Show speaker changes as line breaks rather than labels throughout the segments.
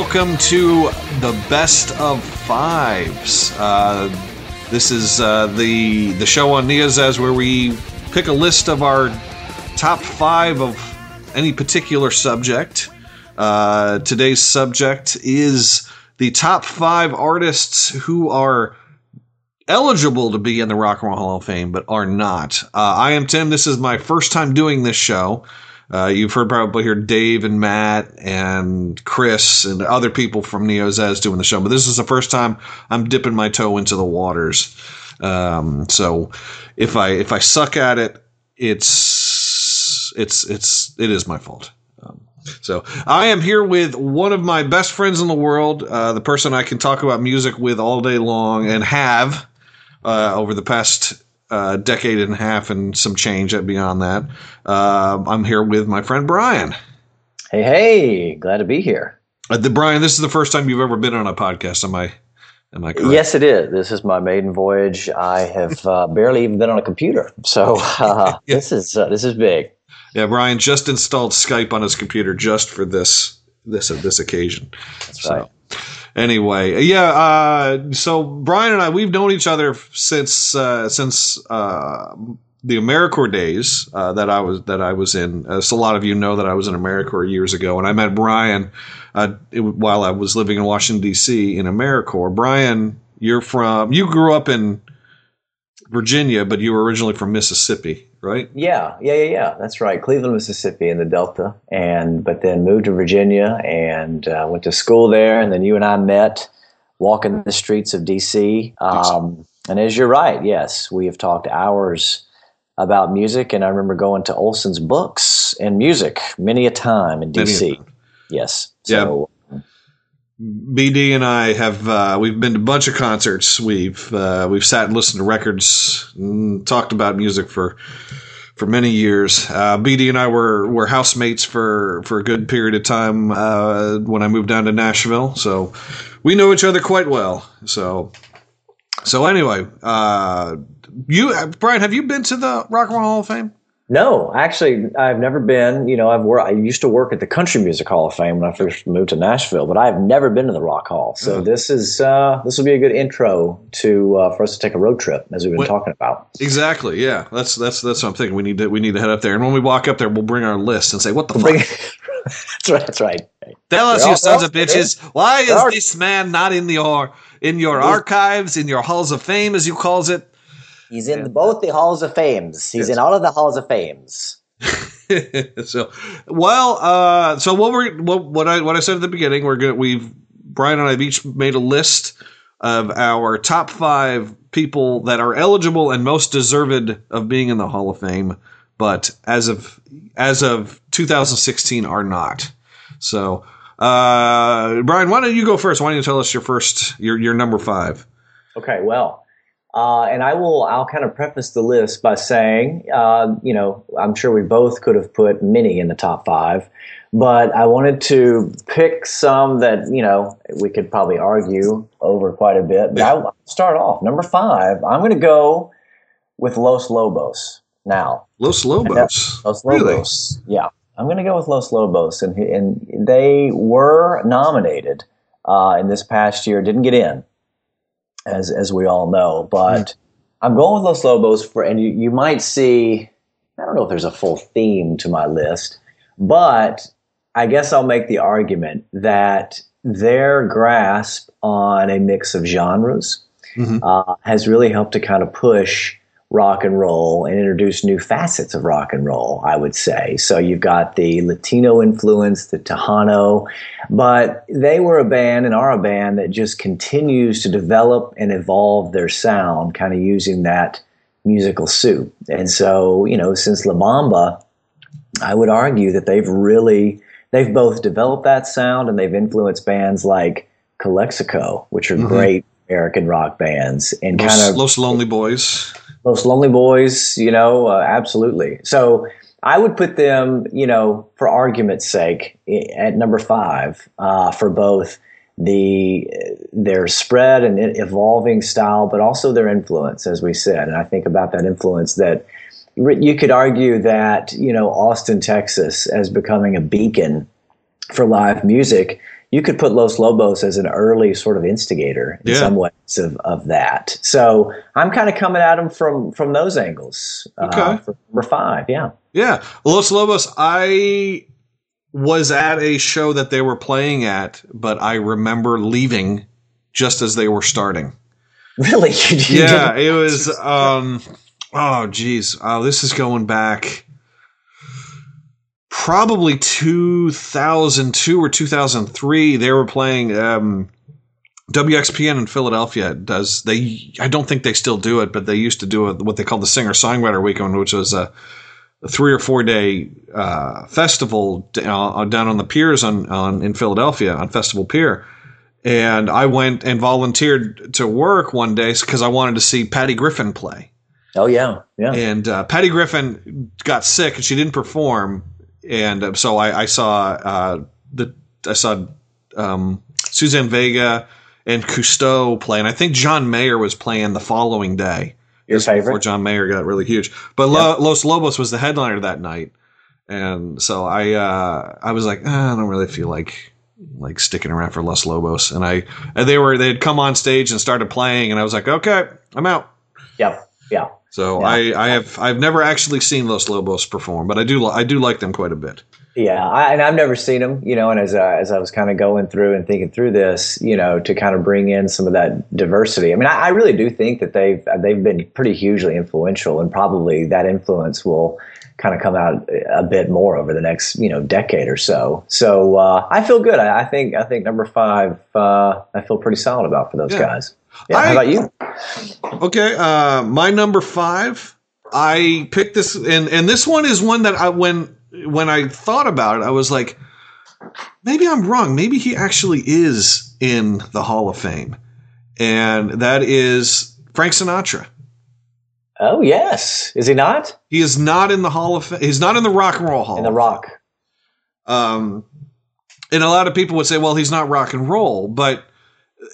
welcome to the best of fives. Uh, this is uh, the the show on Neozaz where we pick a list of our top five of any particular subject. Uh, today's subject is the top five artists who are eligible to be in the Rock and Roll Hall of Fame but are not. Uh, I am Tim. This is my first time doing this show. Uh, you've heard probably hear Dave and Matt and Chris and other people from Neo Neozaz doing the show, but this is the first time I'm dipping my toe into the waters. Um, so if I if I suck at it, it's it's it's it is my fault. Um, so I am here with one of my best friends in the world, uh, the person I can talk about music with all day long, and have uh, over the past uh, decade and a half and some change beyond that. Uh, I'm here with my friend Brian.
Hey, hey, glad to be here.
Uh, the Brian, this is the first time you've ever been on a podcast. Am I? Am I correct?
Yes, it is. This is my maiden voyage. I have uh, barely even been on a computer, so uh, yeah. this is uh, this is big.
Yeah, Brian just installed Skype on his computer just for this this this occasion.
That's so. right
anyway, yeah. Uh, so Brian and I, we've known each other since uh, since uh, the AmeriCorps days uh, that I was that I was in. So a lot of you know that I was in AmeriCorps years ago, and I met Brian uh, it, while I was living in Washington D.C. in AmeriCorps. Brian, you're from you grew up in Virginia, but you were originally from Mississippi right?
Yeah, yeah, yeah, yeah. That's right. Cleveland, Mississippi, in the Delta, and but then moved to Virginia and uh, went to school there. And then you and I met walking the streets of DC. Um, and as you're right, yes, we have talked hours about music. And I remember going to Olsson's Books and music many a time in DC. Yes.
So, yeah. BD and I have uh, we've been to a bunch of concerts. We've uh, we've sat and listened to records, and talked about music for for many years. Uh, BD and I were were housemates for for a good period of time uh, when I moved down to Nashville, so we know each other quite well. So so anyway, uh, you Brian, have you been to the Rock and Roll Hall of Fame?
No, actually, I've never been. You know, I've worked. I used to work at the Country Music Hall of Fame when I first moved to Nashville, but I've never been to the Rock Hall. So this is uh, this will be a good intro to uh, for us to take a road trip, as we've been talking about.
Exactly. Yeah, that's that's that's what I'm thinking. We need to we need to head up there, and when we walk up there, we'll bring our list and say, "What the we'll fuck."
that's right. That's right.
Tell us, you sons of bitches, why is this man not in your in your archives, in your halls of fame, as you calls it?
He's in yeah. both the halls of fames. He's in all of the halls of fames.
so, well, uh, so what we're what, what I what I said at the beginning, we're gonna we've Brian and I have each made a list of our top five people that are eligible and most deserved of being in the Hall of Fame, but as of as of 2016 are not. So, uh, Brian, why don't you go first? Why don't you tell us your first your your number five?
Okay, well. Uh, and I will, I'll kind of preface the list by saying, uh, you know, I'm sure we both could have put many in the top five, but I wanted to pick some that, you know, we could probably argue over quite a bit. But I'll start off. Number five, I'm going to go with Los Lobos now.
Los Lobos?
Los Lobos. Really? Yeah. I'm going to go with Los Lobos. And, and they were nominated uh, in this past year, didn't get in as as we all know. But mm. I'm going with Los Lobos for, and you, you might see. I don't know if there's a full theme to my list, but I guess I'll make the argument that their grasp on a mix of genres mm-hmm. uh, has really helped to kind of push rock and roll and introduce new facets of rock and roll, I would say. So you've got the Latino influence, the Tejano, but they were a band and are a band that just continues to develop and evolve their sound, kind of using that musical soup. And so, you know, since La Bamba, I would argue that they've really, they've both developed that sound and they've influenced bands like Calexico, which are mm-hmm. great American rock bands and
kind
of
Los Lonely Boys.
Los Lonely Boys, you know, uh, absolutely. So I would put them, you know, for argument's sake, at number five uh, for both the their spread and evolving style, but also their influence, as we said. And I think about that influence that you could argue that you know Austin, Texas, as becoming a beacon for live music you could put Los Lobos as an early sort of instigator in
Yeah.
some ways of, of that. So I'm kind of coming at him from from those angles. Uh,
Okay.
for number five, yeah.
Yeah, Los Lobos. I was at a show that they were playing at, but I remember leaving just as they were starting.
Really?
Yeah, it was. Um, oh, geez. Oh, this is going back probably 2002 or 2003. They were playing. Um, WXPN in Philadelphia does they? I don't think they still do it, but they used to do a, what they call the singer songwriter weekend, which was a, a three or four day uh, festival down, down on the piers on, on in Philadelphia on Festival Pier. And I went and volunteered to work one day because I wanted to see Patty Griffin play.
Oh yeah, yeah.
And uh, Patty Griffin got sick and she didn't perform. And uh, so I, I saw uh, the I saw um, Suzanne Vega and Cousteau play, and I think John Mayer was playing the following day.
Your
was Before? John Mayer got really huge, but Lo- Los Lobos was the headliner that night, and so I uh, I was like, "Ah, I don't really feel like like sticking around for Los Lobos, and I and they were they had come on stage and started playing, and I was like, okay, I'm out.
Yep. Yeah.
So
Yeah.
I, I have I've never actually seen Los Lobos perform, but I do I do like them quite a bit.
Yeah, I, and I've never seen them, you know. And as uh, as I was kind of going through and thinking through this, you know, to kind of bring in some of that diversity. I mean, I, I really do think that they've they've been pretty hugely influential, and probably that influence will kind of come out a bit more over the next you know decade or so. So uh, I feel good. I, I think I think number five, uh, I feel pretty solid about for those
Yeah.
guys. Yeah,
I-
how about you?
Okay, uh, my number five. I picked this, and and this one is one that I when when I thought about it, I was like, maybe I'm wrong. Maybe he actually is in the Hall of Fame, and that is Frank Sinatra.
Oh yes, is he not
He is not in the Hall of Fame. He's not in the Rock and Roll Hall.
in the Rock?
Um, and a lot of people would say, well, he's not rock and roll, but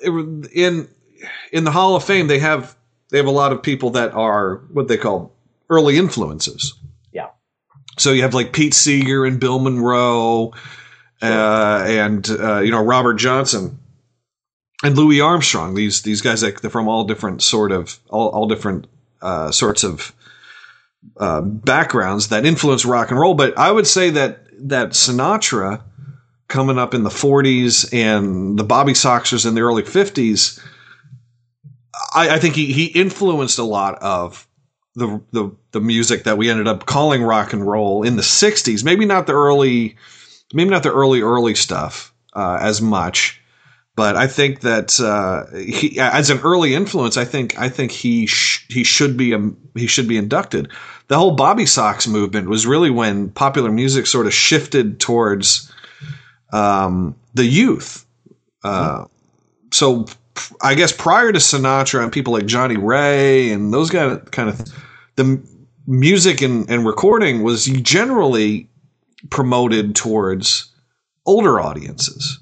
in in the Hall of Fame, they have they have a lot of people that are what they call early influences.
Yeah.
So you have like Pete Seeger and Bill Monroe, uh, and uh, you know Robert Johnson and Louis Armstrong. These these guys like they're from all different sort of all, all different uh, sorts of uh, backgrounds that influence rock and roll. But I would say that that Sinatra coming up in the 40s and the Bobby Soxers in the early 50s, I, I think he, he influenced a lot of the, the the music that we ended up calling rock and roll in the 60s. Maybe not the early, maybe not the early early stuff uh, as much. But I think that uh, he, as an early influence, I think I think he sh- he should be um, he should be inducted. The whole Bobby Sox movement was really when popular music sort of shifted towards um, the youth. Uh, so I guess prior to Sinatra and people like Johnnie Ray and those guys, kind of the music and, and recording was generally promoted towards older audiences.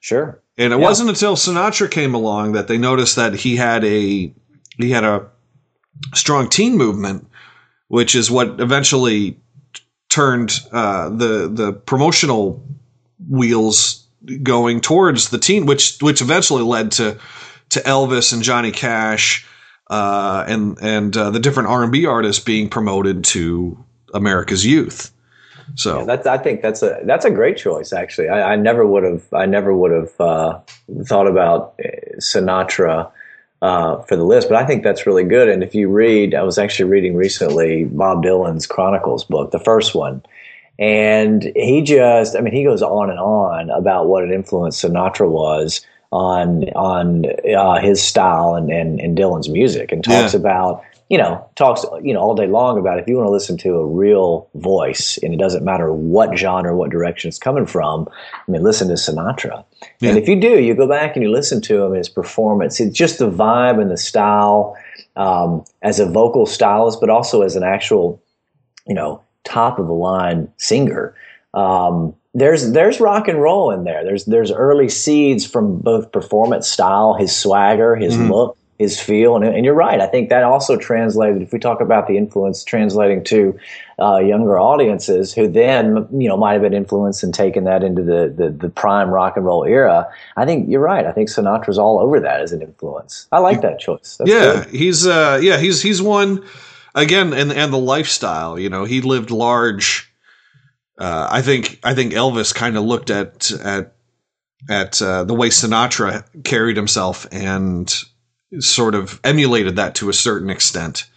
Sure.
And it
Yeah.
wasn't until Sinatra came along that they noticed that he had a he had a strong teen movement, which is what eventually turned uh, the the promotional wheels going towards the teen, which which eventually led to to Elvis and Johnny Cash uh, and and uh, the different R and B artists being promoted to America's youth. So
Yeah, that's. I think that's a that's a great choice. Actually, I, I never would have. I never would have uh, thought about uh, Sinatra uh, for the list, but I think that's really good. And if you read, I was actually reading recently Bob Dylan's Chronicles book, the first one, and he just. I mean, he goes on and on about what an influence Sinatra was on on uh, his style and, and and Dylan's music, and talks
Yeah.
about you know, talks, you know, all day long about if you want to listen to a real voice and it doesn't matter what genre, what direction it's coming from, I mean, listen to Sinatra.
Yeah.
And if you do, you go back and you listen to him and his performance, it's just the vibe and the style um, as a vocal stylist, but also as an actual, you know, top of the line singer. Um, there's there's rock and roll in there. There's there's early seeds from both performance style, his swagger, his
Mhm.
look, his feel. And, and, you're right. I think that also translated, if we talk about the influence translating to uh, younger audiences who then, you know, might have been influenced and taken that into the, the, the, prime rock and roll era. I think you're right. I think Sinatra's all over that as an influence. I like that choice.
That's yeah. Good. He's, uh, yeah, he's, he's one again, and, and the lifestyle, you know, he lived large. Uh, I think, I think Elvis kind of looked at, at, at uh, the way Sinatra carried himself and sort of emulated that to a certain extent.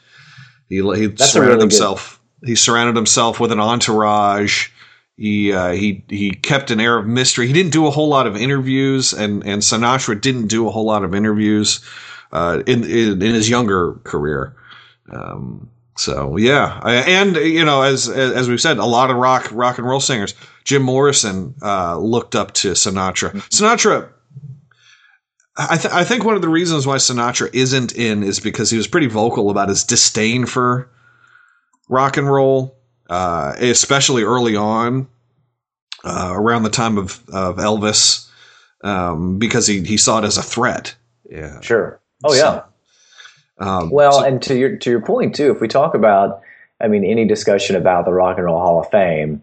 He, he surrounded really himself. Good. He surrounded himself with an entourage. He uh, he he kept an air of mystery. He didn't do a whole lot of interviews, and and Sinatra didn't do a whole lot of interviews uh, in, in, in his younger career. Um, so yeah, and you know, as as we've said, a lot of rock rock and roll singers. Jim Morrison uh, looked up to Sinatra. Mm-hmm. Sinatra I, th- I think one of the reasons why Sinatra isn't in is because he was pretty vocal about his disdain for rock and roll, uh, especially early on, uh, around the time of, of Elvis, um, because he, he saw it as a threat.
Yeah. Sure. Oh, yeah. Um, well, so, and to your to your point too, if we talk about, I mean, any discussion about the Rock and Roll Hall of Fame,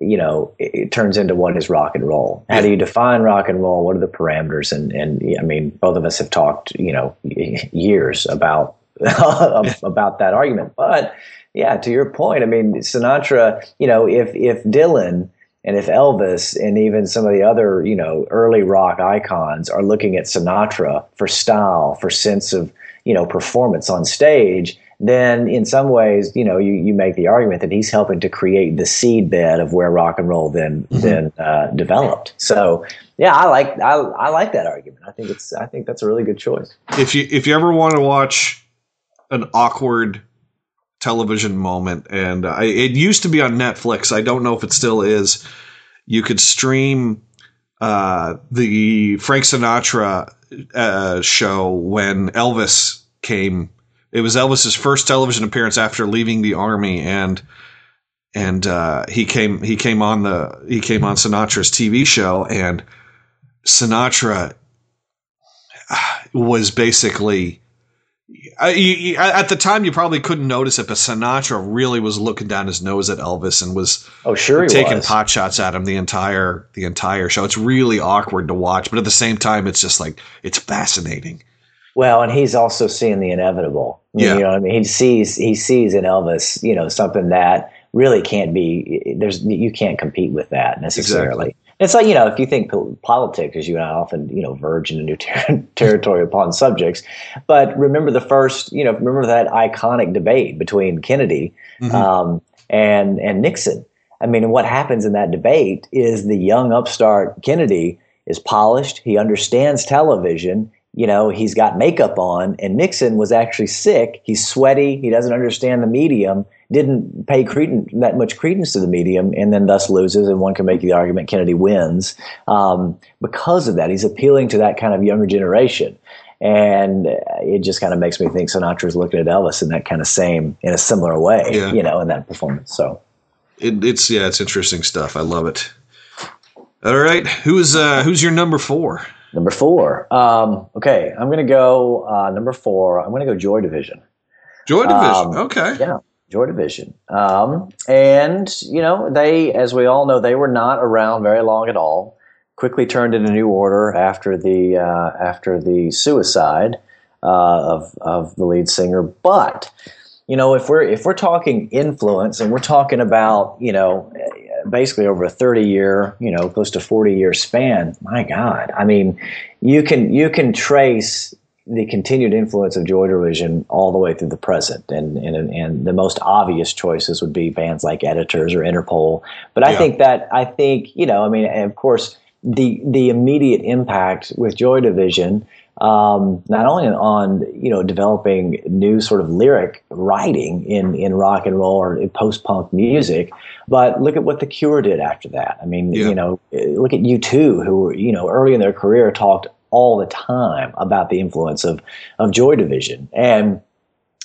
you know, it, it, turns into what is rock and roll. How do you define rock and roll? What are the parameters? And and I mean, both of us have talked, you know, years about about that argument. But yeah, to your point, I mean, Sinatra, you know, if if Dylan and if Elvis and even some of the other, you know, early rock icons are looking at Sinatra for style, for sense of, you know, performance on stage, then in some ways, you know, you, you make the argument that he's helping to create the seed bed of where rock and roll then mm-hmm. then uh, developed. So yeah, I like I, I like that argument. I think it's I think that's a really good choice.
If you if you ever want to watch an awkward television moment, and I, it used to be on Netflix. I don't know if it still is. You could stream uh, the Frank Sinatra uh, show when Elvis came it was Elvis's first television appearance after leaving the army, and and uh, he came he came on the he came on Sinatra's TV show, and Sinatra was basically. At the time, you probably couldn't notice it, but Sinatra really was looking down his nose at Elvis and was
oh sure
taking
was.
pot shots at him the entire the entire show. It's really awkward to watch, but at the same time, it's just like it's fascinating.
Well, and he's also seeing the inevitable. Yeah. You know what I mean? He sees he sees in Elvis, you know, something that really can't be there's you can't compete with that necessarily. Exactly. It's like, you know, if you think politics, as you and I often, you know, verge into new ter- territory upon subjects. But remember the first, you know, remember that iconic debate between Kennedy mm-hmm. um, and and Nixon. I mean, what happens in that debate is the young upstart Kennedy is polished. He understands television you know, he's got makeup on, and Nixon was actually sick. He's sweaty. He doesn't understand the medium. Didn't pay credence, that much credence to the medium, and then thus loses. And one can make the argument Kennedy wins um, because of that. He's appealing to that kind of younger generation, and it just kind of makes me think Sinatra's looking at Elvis in that kind of same, in a similar way, yeah. you know, in that performance. So
it, it's yeah, it's interesting stuff. I love it. All right, who's uh, who's your number four?
Number four. Um, okay, I'm going to go uh, number four. I'm going to go Joy Division.
Joy Division. Um, okay.
Yeah, Joy Division. Um, and you know, they, as we all know, they were not around very long at all. Quickly turned into New Order after the uh, after the suicide uh, of of the lead singer. But you know, if we're if we're talking influence and we're talking about you know basically over a 30 year, you know, close to 40 year span. My God, I mean, you can you can trace the continued influence of Joy Division all the way through the present, and and and the most obvious choices would be bands like Editors or Interpol. But I yeah. think that I think you know, I mean, of course, the the immediate impact with Joy Division um, not only on you know developing new sort of lyric writing in in rock and roll or post punk music, but look at what the Cure did after that. I mean, yeah. you know, look at U2, who were you know early in their career talked all the time about the influence of of Joy Division and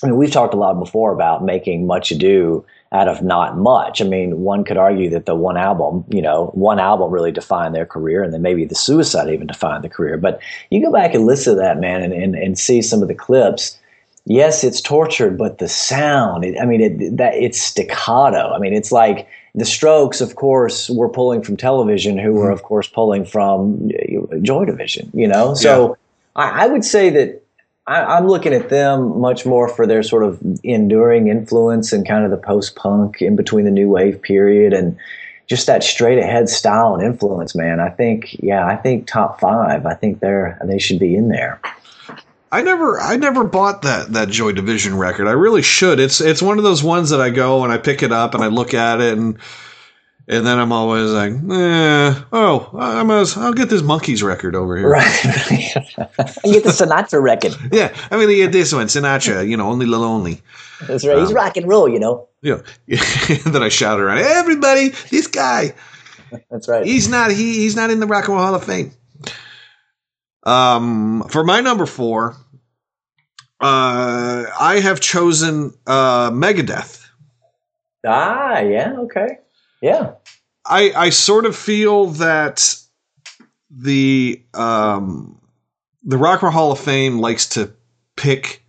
I mean, we've talked a lot before about making much ado out of not much. I mean, one could argue that the one album, you know, one album really defined their career, and then maybe the suicide even defined the career. But you go back and listen to that man and, and, and see some of the clips. Yes, it's tortured, but the sound, it, I mean, it, that it's staccato. I mean, it's like the Strokes, of course, were pulling from television, who were, mm-hmm. of course, pulling from Joy Division, you know? So yeah. I, I would say that I, am looking at them much more for their sort of enduring influence and kind of the post punk in between the new wave period and just that straight ahead style and influence, man. I think, yeah, I think top five. I think they're they should be in there.
I never, I never bought that that Joy Division record. I really should. It's it's one of those ones that I go and I pick it up and I look at it and and then I'm always like, eh, oh, I'm a, I'll get this monkeys record over here.
Right. I get the Sinatra record.
yeah. I'm going to get this one, Sinatra, you know, only little only.
That's right. He's um, rock and roll, you know.
Yeah. then I shout around, everybody, this guy.
That's right.
He's not, he, he's not in the Rock and Roll Hall of Fame. Um, for my number four, uh, I have chosen uh, Megadeth.
Ah, yeah, okay. Yeah.
I I sort of feel that the um the Rock and Roll Hall of Fame likes to pick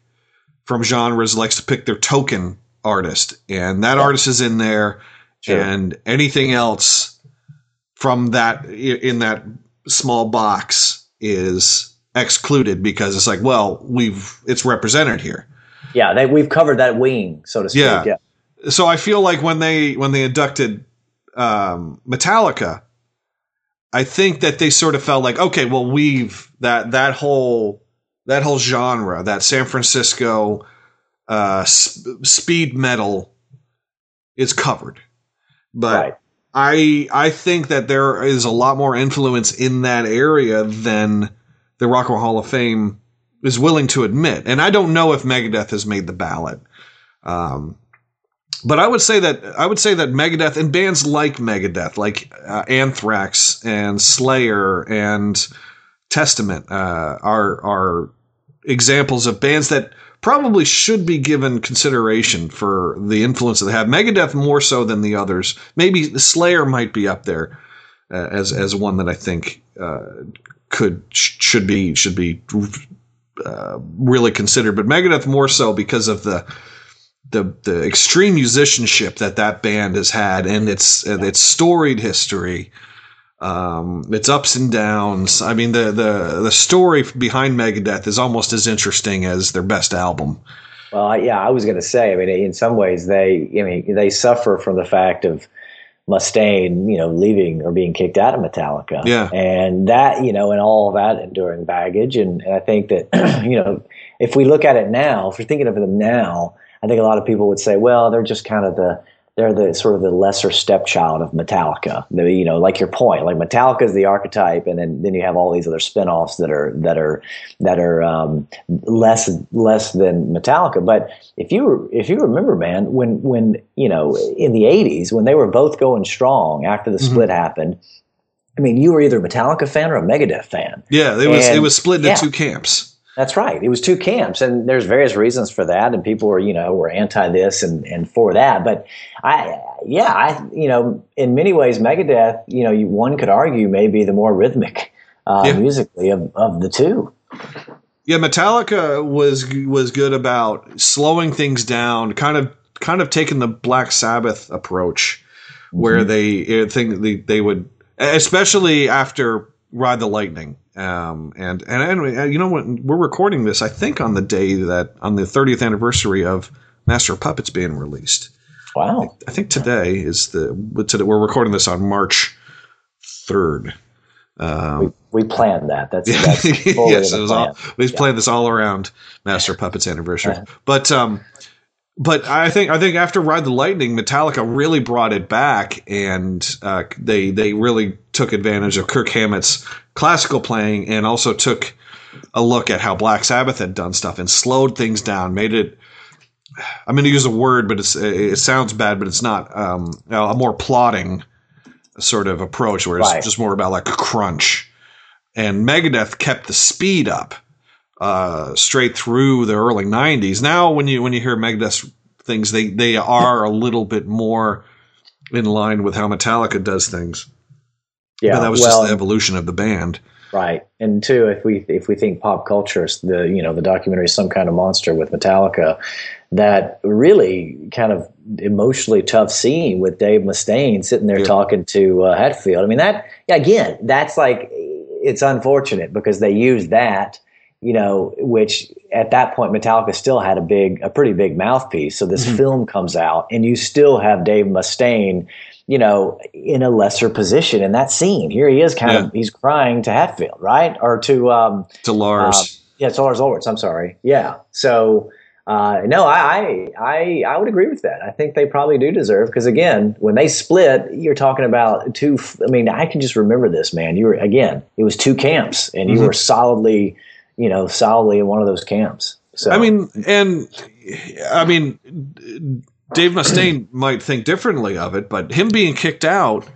from genres, likes to pick their token artist, and that yeah. artist is in there, sure. and anything else from that in that small box is excluded because it's like, well, we've it's represented here.
Yeah, they, we've covered that wing, so to speak. Yeah. yeah.
So I feel like when they when they inducted um, Metallica, I think that they sort of felt like, okay, well, we've that that whole that whole genre, that San Francisco uh, sp- speed metal, is covered. But right. I I think that there is a lot more influence in that area than the Rock and Roll Hall of Fame is willing to admit. And I don't know if Megadeth has made the ballot. Um, but I would say that I would say that Megadeth and bands like Megadeth, like uh, Anthrax and Slayer and Testament, uh, are are examples of bands that probably should be given consideration for the influence that they have. Megadeth more so than the others. Maybe Slayer might be up there uh, as as one that I think uh, could should be should be uh, really considered, but Megadeth more so because of the the the extreme musicianship that that band has had and its and its storied history um, its ups and downs i mean the the the story behind megadeth is almost as interesting as their best album
well yeah i was going to say i mean in some ways they i mean they suffer from the fact of Mustaine, you know, leaving or being kicked out of Metallica.
Yeah.
And that, you know, and all of that enduring baggage. And, and I think that, you know, if we look at it now, if we're thinking of them now, I think a lot of people would say, well, they're just kind of the they're the sort of the lesser stepchild of Metallica. The, you know, like your point, like Metallica is the archetype, and then, then you have all these other spinoffs that are that are that are um, less less than Metallica. But if you if you remember, man, when when you know in the '80s when they were both going strong after the mm-hmm. split happened. I mean, you were either a Metallica fan or a Megadeth fan.
Yeah, it was and, it was split into yeah. two camps.
That's right. It was two camps, and there's various reasons for that, and people were, you know, were anti this and, and for that. But I, yeah, I, you know, in many ways, Megadeth, you know, you, one could argue maybe the more rhythmic uh, yeah. musically of, of the two.
Yeah, Metallica was was good about slowing things down, kind of kind of taking the Black Sabbath approach, mm-hmm. where they think they, they would, especially after Ride the Lightning um, and, and anyway, uh, you know what? We're recording this, I think, on the day that on the 30th anniversary of Master of Puppets being released.
Wow!
I think, I think today is the today, we're recording this on March 3rd.
Um, we, we, planned that. That's, that's
yes, it was all, we yeah. planned this all around Master Puppets anniversary. but um, but I think I think after Ride the Lightning, Metallica really brought it back, and uh, they they really took advantage of Kirk Hammett's classical playing, and also took a look at how Black Sabbath had done stuff and slowed things down, made it. I'm going to use a word, but it sounds bad, but it's not. Um, a more plodding sort of approach, where it's right. just more about like a crunch. And Megadeth kept the speed up uh, straight through the early '90s. Now, when you when you hear Megadeth things, they they are a little bit more in line with how Metallica does things. Yeah, but that was well, just the evolution of the band.
Right, and two, if we if we think pop culture, the you know the documentary "Some Kind of Monster" with Metallica, that really kind of emotionally tough scene with Dave Mustaine sitting there yeah. talking to uh, Hetfield. I mean that again, that's like it's unfortunate because they used that, you know, which at that point Metallica still had a big, a pretty big mouthpiece. So this mm-hmm. film comes out, and you still have Dave Mustaine you know, in a lesser position in that scene. Here he is, kind yeah. of, he's crying to Hetfield, right, or to um,
to Lars. Uh,
yeah, to Lars Ulrich. I'm sorry. Yeah. So uh, no, I, I I would agree with that. I think they probably do deserve because again, when they split, you're talking about two. I mean, I can just remember this, man. You were again, it was two camps, and you mm-hmm. were solidly, you know, solidly in one of those camps. So
I mean, and I mean Dave Mustaine might think differently of it, but him being kicked out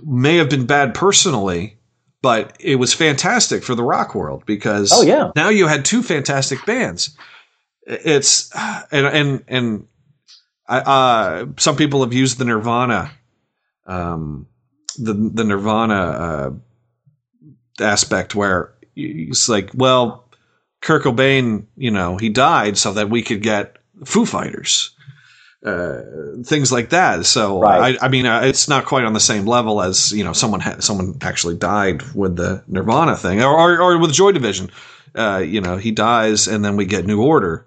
may have been bad personally, but it was fantastic for the rock world because
oh, yeah.
now you had two fantastic bands. It's and and and uh, some people have used the Nirvana, um, the the Nirvana uh, aspect where it's like, well, Kurt Cobain, you know, he died so that we could get Foo Fighters uh, things like that. So right. I, I, mean, uh, it's not quite on the same level as you know someone ha- someone actually died with the Nirvana thing, or or, or with Joy Division. Uh, you know, he dies, and then we get New Order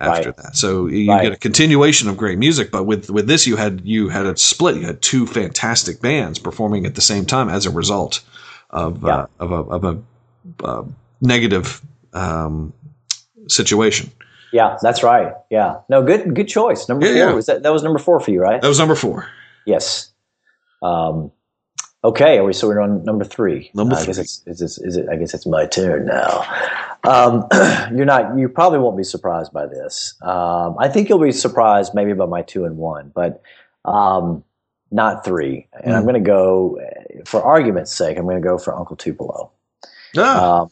after right. that. So you right. get a continuation of great music. But with with this, you had you had a split. You had two fantastic bands performing at the same time as a result of yeah. uh, of a, of a uh, negative um, situation.
Yeah, that's right. Yeah, no, good, good choice. Number yeah, four yeah. was that. That was number four for you, right?
That was number four.
Yes. Um, okay, are we? So we're on number three.
Number
uh,
three.
I guess it's, is, is it? I guess it's my turn now. Um, you're not. You probably won't be surprised by this. Um, I think you'll be surprised maybe by my two and one, but um, not three. And mm. I'm going to go, for argument's sake, I'm going to go for Uncle Tupelo.
Ah.
Um,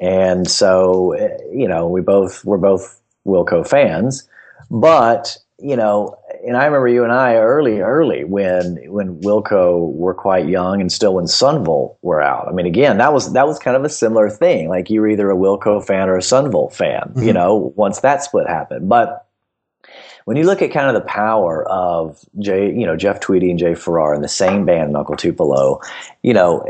and so, eh, you know, we both we're both Wilco fans. But you know, and I remember you and I early, early when when Wilco were quite young, and still when Son Volt were out. I mean, again, that was that was kind of a similar thing. Like you were either a Wilco fan or a Son Volt fan. Mm-hmm. You know, once that split happened, but when you look at kind of the power of Jay, you know, Jeff Tweedy and Jay Farrar in the same band, Uncle Tupelo, you know,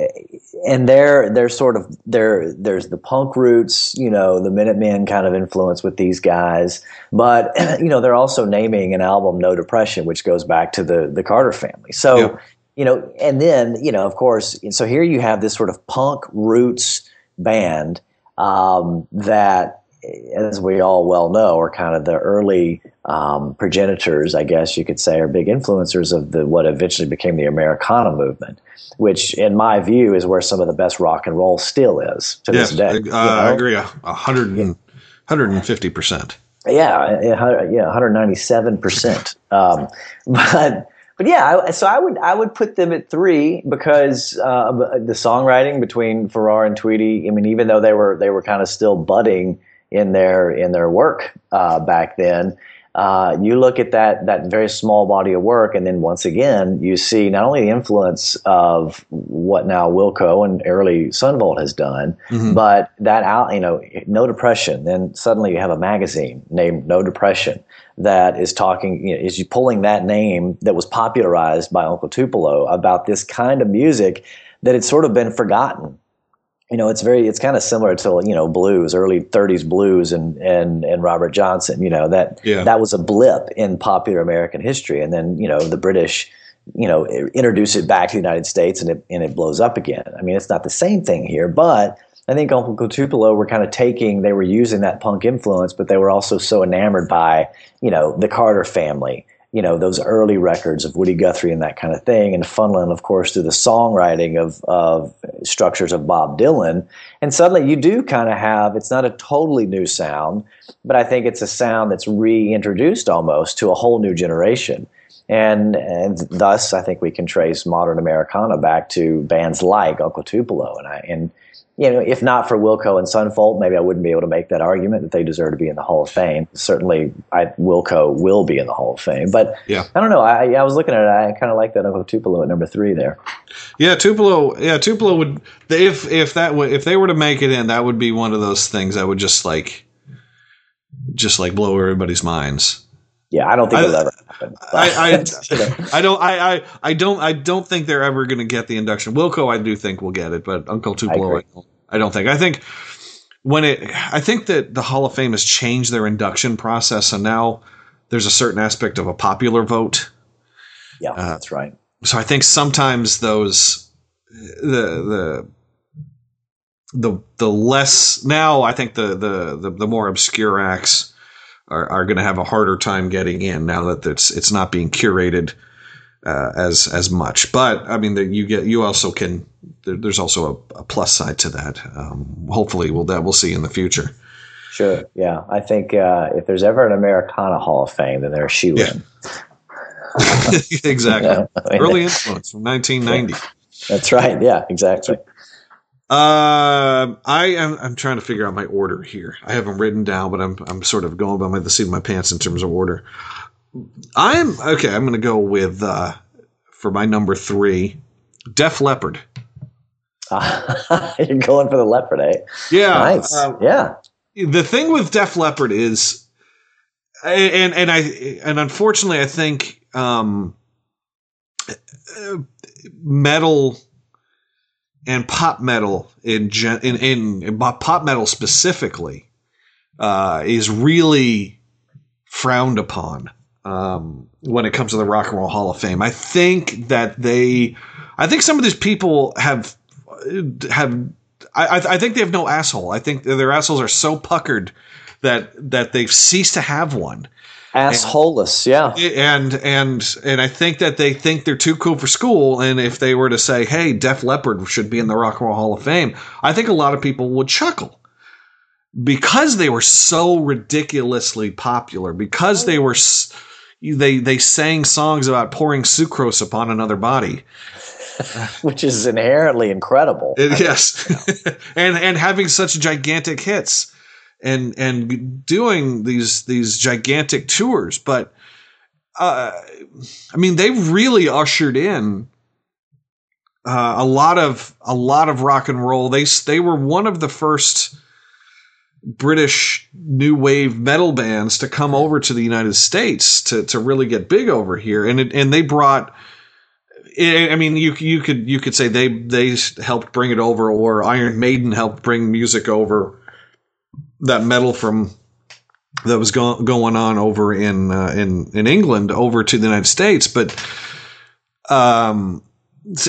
and they're they're sort of there. There's the punk roots, you know, the Minutemen kind of influence with these guys, but you know, they're also naming an album No Depression, which goes back to the the Carter family. So. Yeah. You know, and then you know, of course, so here you have this sort of punk roots band um, that as we all well know, are kind of the early um, progenitors, I guess you could say, are big influencers of the what eventually became the Americana movement, which, in my view, is where some of the best rock and roll still is to
yes,
this day. Uh,
you know? I agree, a hundred and hundred and fifty percent.
Yeah, yeah, one hundred ninety seven percent. Um, but but yeah, I, so I would I would put them at three because uh, the songwriting between Farrar and Tweedy. I mean, even though they were they were kind of still budding in their in their work uh, back then. Uh, you look at that that very small body of work, and then once again, you see not only the influence of what now Wilco and early Son Volt has done, mm-hmm. but that out you know No Depression. Then suddenly you have a magazine named No Depression that is talking you know, is you pulling that name that was popularized by Uncle Tupelo about this kind of music that had sort of been forgotten you know, it's very, it's kind of similar to, you know, blues, early 30s blues and, and, and Robert Johnson, you know, that, yeah. that was a blip in popular American history. And then, you know, the British, you know, introduce it back to the United States and it, and it blows up again. I mean, it's not the same thing here, but I think Uncle Tupelo were kind of taking, they were using that punk influence, but they were also so enamored by, you know, the Carter family you know those early records of Woody Guthrie and that kind of thing, and funneling, of course, through the songwriting of of structures of Bob Dylan, and suddenly you do kind of have it's not a totally new sound, but I think it's a sound that's reintroduced almost to a whole new generation. And, and thus, I think we can trace modern Americana back to bands like Uncle Tupelo, and I and you know, if not for Wilco and Son Volt, maybe I wouldn't be able to make that argument that they deserve to be in the Hall of Fame. Certainly, I, Wilco will be in the Hall of Fame. But
yeah.
I don't know. I, I was looking at it. I kind of like that Uncle Tupelo at number three there.
Yeah, Tupelo. Yeah, Tupelo would if if that if they were to make it in, that would be one of those things that would just like just like blow everybody's minds.
Yeah, I don't think I, it'll ever happen.
I, I, I, don't I, I, I don't I don't think they're ever going to get the induction. Wilco, I do think will get it, but Uncle Tupelo, I, don't, I don't think. I think when it, I think that the Hall of Fame has changed their induction process, and now there's a certain aspect of a popular vote.
Yeah, uh, that's right.
So I think sometimes those the the the the less now I think the the the, the more obscure acts are, are going to have a harder time getting in now that it's it's not being curated uh, as as much. But I mean, the, you get you also can. There, there's also a, a, plus side to that. Um, hopefully, we'll that we'll see in the future.
Sure. Yeah, I think uh, if there's ever an Americana Hall of Fame, then there's shoe yeah. in.
exactly. Early influence from 1990.
That's right. Yeah, exactly.
Uh, I am. I'm trying to figure out my order here. I have them written down, but I'm I'm sort of going by the seat of my pants in terms of order. I'm okay. I'm going to go with uh, for my number three, Def Leppard.
Uh, you're going for the leopard, eh?
Yeah,
nice. Um, yeah.
The thing with Def Leppard is, and and I and unfortunately, I think um, metal and pop metal in in in, in pop metal specifically uh, is really frowned upon um, when it comes to the Rock and Roll Hall of Fame. I think that they, I think some of these people have have. I, I think they have no asshole. I think their assholes are so puckered that that they've ceased to have one
assholeless yeah.
and and and i think that they think they're too cool for school and if they were to say hey def leppard should be in the rock and roll hall of fame i think a lot of people would chuckle. Because they were so ridiculously popular because they were they they sang songs about pouring sucrose upon another body.
Which is inherently incredible.
It, yes. And and having such gigantic hits and and doing these these gigantic tours. But uh, I mean, they really ushered in uh, a lot of a lot of rock and roll. They they were one of the first British new wave metal bands to come over to the United States to to really get big over here, and it, and they brought. I mean, you you could you could say they they helped bring it over, or Iron Maiden helped bring music over that metal from that was go- going on over in uh, in in England over to the United States, but um,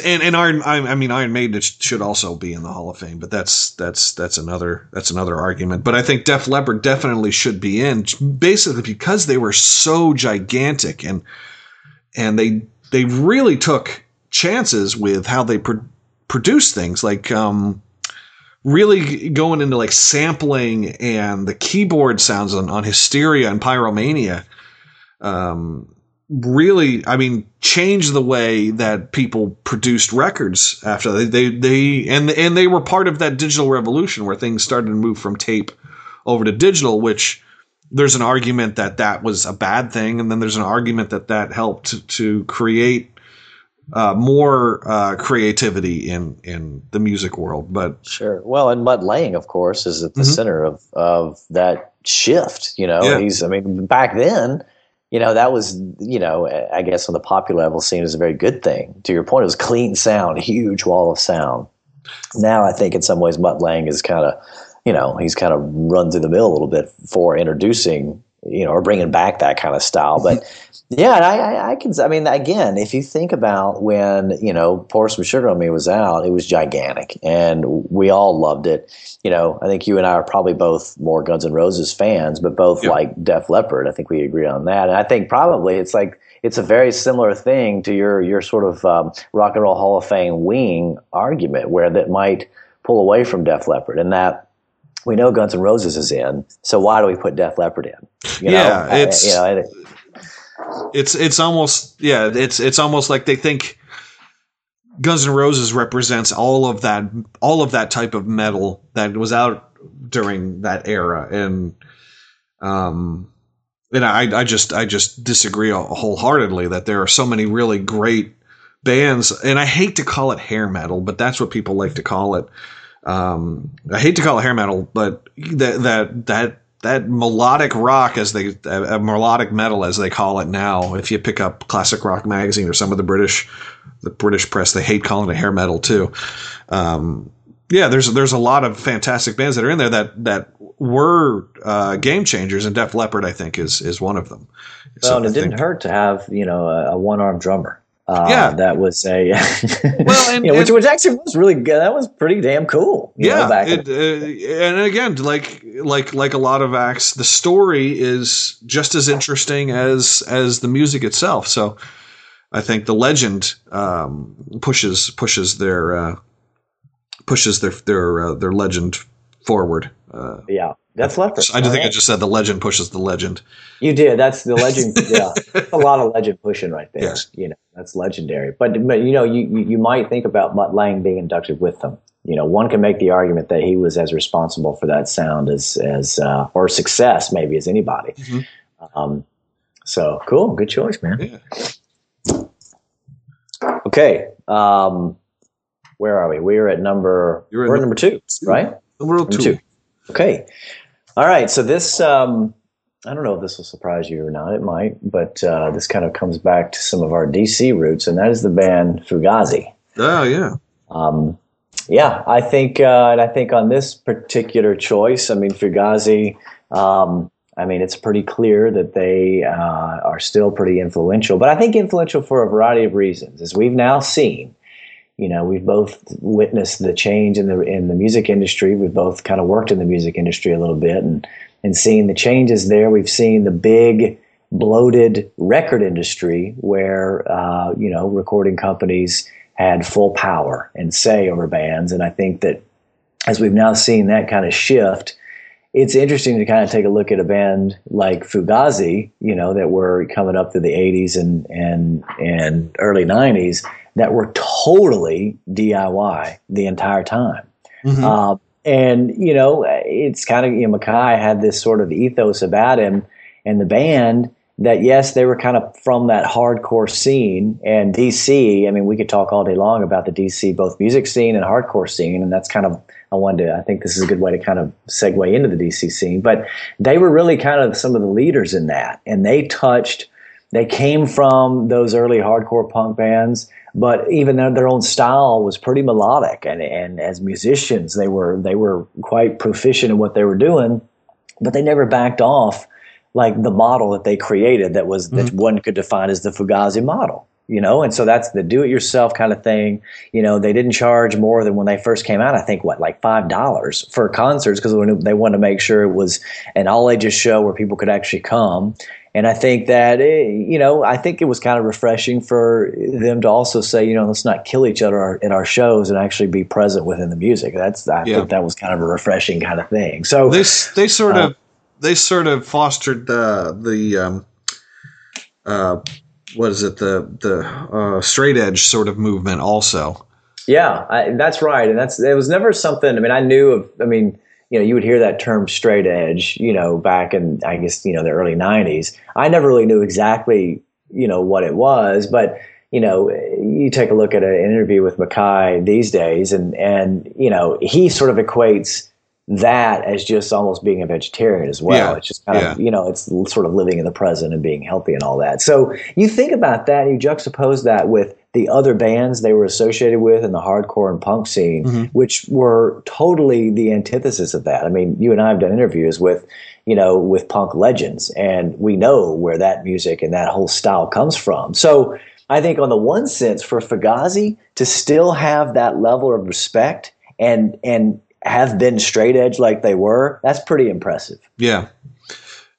and and Iron I, mean Iron Maiden should also be in the Hall of Fame, but that's that's that's another that's another argument. But I think Def Leppard definitely should be in, basically because they were so gigantic and and they they really took chances with how they pro- produce things like um really going into like sampling and the keyboard sounds on, on Hysteria and Pyromania. Um, really, I mean, changed the way that people produced records after they, they, they, and, and they were part of that digital revolution where things started to move from tape over to digital, which there's an argument that that was a bad thing. And then there's an argument that that helped to, to create uh, more uh, creativity in in the music world. But
sure, well, and Mutt Lange, of course, is at the mm-hmm. center of of that shift. You know, yeah. he's I mean, back then. You know, that was, you know, I guess on the popular level seen as a very good thing. To your point, it was clean sound, huge wall of sound. Now I think in some ways Mutt Lange is kind of, you know, he's kind of run through the mill a little bit for introducing you know, or bringing back that kind of style. But yeah, I, I, I, can. I mean, again, if you think about when you know, "Pour Some Sugar on Me" was out, it was gigantic, and we all loved it. You know, I think you and I are probably both more Guns N' Roses fans, but both yep. like Def Leppard. I think we agree on that, and I think probably it's like it's a very similar thing to your your sort of um, Rock and Roll Hall of Fame wing argument, where that might pull away from Def Leppard, and that we know Guns N' Roses is in, so why do we put Def Leppard in?
You yeah, know? it's I, you know, it's it's almost yeah, it's it's almost like they think Guns N' Roses represents all of that, all of that type of metal that was out during that era, and um, and I, I just, I just disagree wholeheartedly that there are so many really great bands, and I hate to call it hair metal, but that's what people like to call it. Um, I hate to call it hair metal, but that that that that melodic rock, as they uh, melodic metal as they call it now. If you pick up classic rock magazine or some of the British the British press, they hate calling it hair metal too. Um, yeah, there's there's a lot of fantastic bands that are in there that that were uh, game changers, and Def Leppard, I think, is is one of them.
Well, so and it didn't hurt to have you know a, a one armed drummer. Uh, yeah, that was a well, and, you know, which, which actually was really good. That was pretty damn cool.
yeah, know, it, uh, and again, like like like a lot of acts, the story is just as interesting as as the music itself. So, I think the legend um, pushes pushes their uh, pushes their their uh, their legend forward.
Uh, yeah, that's Leppard.
I do think I just said the legend pushes the legend.
You did. That's the legend. yeah, a lot of legend pushing right there. Yes. You know, that's legendary. But, but you know, you, you might think about Mutt Lange being inducted with them. You know, one can make the argument that he was as responsible for that sound as as uh, or success maybe as anybody. Mm-hmm. Um, so cool, good choice, man. Yeah. Okay, um, where are we? We're at number. You're we're at number two, two, right?
Number, number two. two.
Okay. All right. So this, um, I don't know if this will surprise you or not. It might, but uh, this kind of comes back to some of our DC roots, and that is the band Fugazi.
Oh yeah.
Um, yeah, I think, uh, and I think on this particular choice, I mean Fugazi. Um, I mean, it's pretty clear that they uh, are still pretty influential, but I think influential for a variety of reasons, as we've now seen you know we've both witnessed the change in the in the music industry. We've both kind of worked in the music industry a little bit and and seeing the changes there. We've seen the big bloated record industry where uh, you know recording companies had full power and say over bands. And i think that as we've now seen that kind of shift it's interesting to kind of take a look at a band like Fugazi, you know, that were coming up through the 80s and and and early 90s that were totally DIY the entire time. Mm-hmm. Uh, and you know, it's kind of you know, MacKaye had this sort of ethos about him and the band that yes, they were kind of from that hardcore scene and DC. I mean, we could talk all day long about the DC both music scene and hardcore scene, and that's kind of I wanted to. I think this is a good way to kind of segue into the DC scene. But they were really kind of some of the leaders in that, and they touched. They came from those early hardcore punk bands but even their, their own style was pretty melodic. And, and as musicians they were they were quite proficient in what they were doing but they never backed off like the model that they created that was mm-hmm. that one could define as the Fugazi model you know? And so that's the do it yourself kind of thing. You know they didn't charge more than when they first came out i think what like five dollars for concerts because they wanted to make sure it was an all ages show where people could actually come and I think that, eh, you know, I think it was kind of refreshing for them to also say, you know, let's not kill each other in our shows and actually be present within the music. That's, I yeah. think that was kind of a refreshing kind of thing. So
they, they sort uh, of, they sort of fostered the, the, um, uh, what is it? The, the, uh, straight edge sort of movement also.
Yeah, I, that's right. And that's, it was never something, I mean, I knew of, I mean, you know, you would hear that term straight edge, you know, back in, I guess, you know, the early 90s. I never really knew exactly, you know, what it was, but, you know, you take a look at an interview with MacKaye these days, and, and, you know, he sort of equates that as just almost being a vegetarian as well. Yeah. It's just kind yeah. of, you know, it's sort of living in the present and being healthy and all that. So you think about that, and you juxtapose that with the other bands they were associated with in the hardcore and punk scene, mm-hmm. which were totally the antithesis of that. I mean, you and I have done interviews with, you know, with punk legends, and we know where that music and that whole style comes from. So I think, on the one sense, for Fugazi to still have that level of respect and and have been straight edge like they were, that's pretty impressive.
Yeah.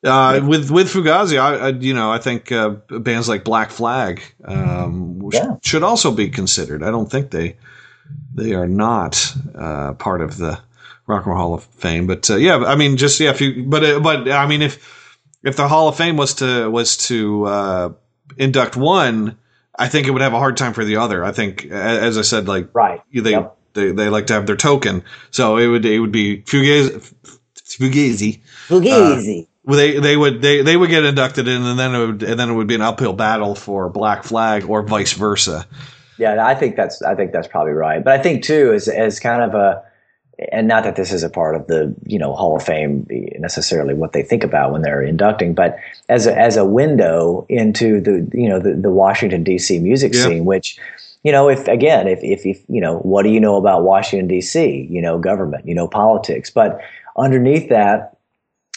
Uh, with with Fugazi, I, I, you know I think uh, bands like Black Flag um, yeah. should also be considered. I don't think they they are not uh, part of the Rock and Roll Hall of Fame, but uh, yeah, I mean, just yeah, if you, but uh, but I mean, if if the Hall of Fame was to was to uh, induct one I think it would have a hard time for the other. I think, as I said, like
right,
they yep. they, they like to have their token, so it would it would be Fugazi, Fugazi,
Fugazi.
They they would they they would get inducted in, and then it would and then it would be an uphill battle for Black Flag or vice versa.
Yeah, I think that's I think that's probably right. But I think too, as as kind of a and not that this is a part of the you know Hall of Fame necessarily what they think about when they're inducting, but as a, as a window into the you know the, the Washington D.C. music yeah. scene, which you know if again if, if if you know what do you know about Washington D.C. you know government you know politics, but underneath that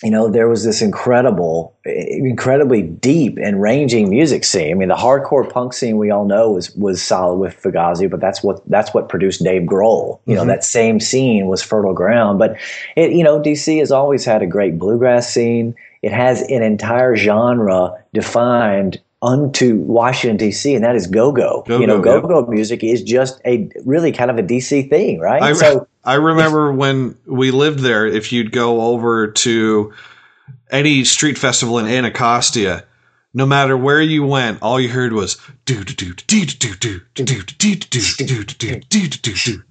you know, there was this incredible, incredibly deep and ranging music scene. I mean, the hardcore punk scene we all know was was solid with Fugazi, but that's what that's what produced Dave Grohl. You mm-hmm. know, that same scene was fertile ground. But it, you know, DC has always had a great bluegrass scene. It has an entire genre defined unto Washington D.C. and that is go-go. go-go you know, go-go music is just a really kind of a D.C. thing, right?
I, so I remember when we lived there. If you'd go over to any street festival in Anacostia, no matter where you went, all you heard was do do do do do do do do do do do do do do do do,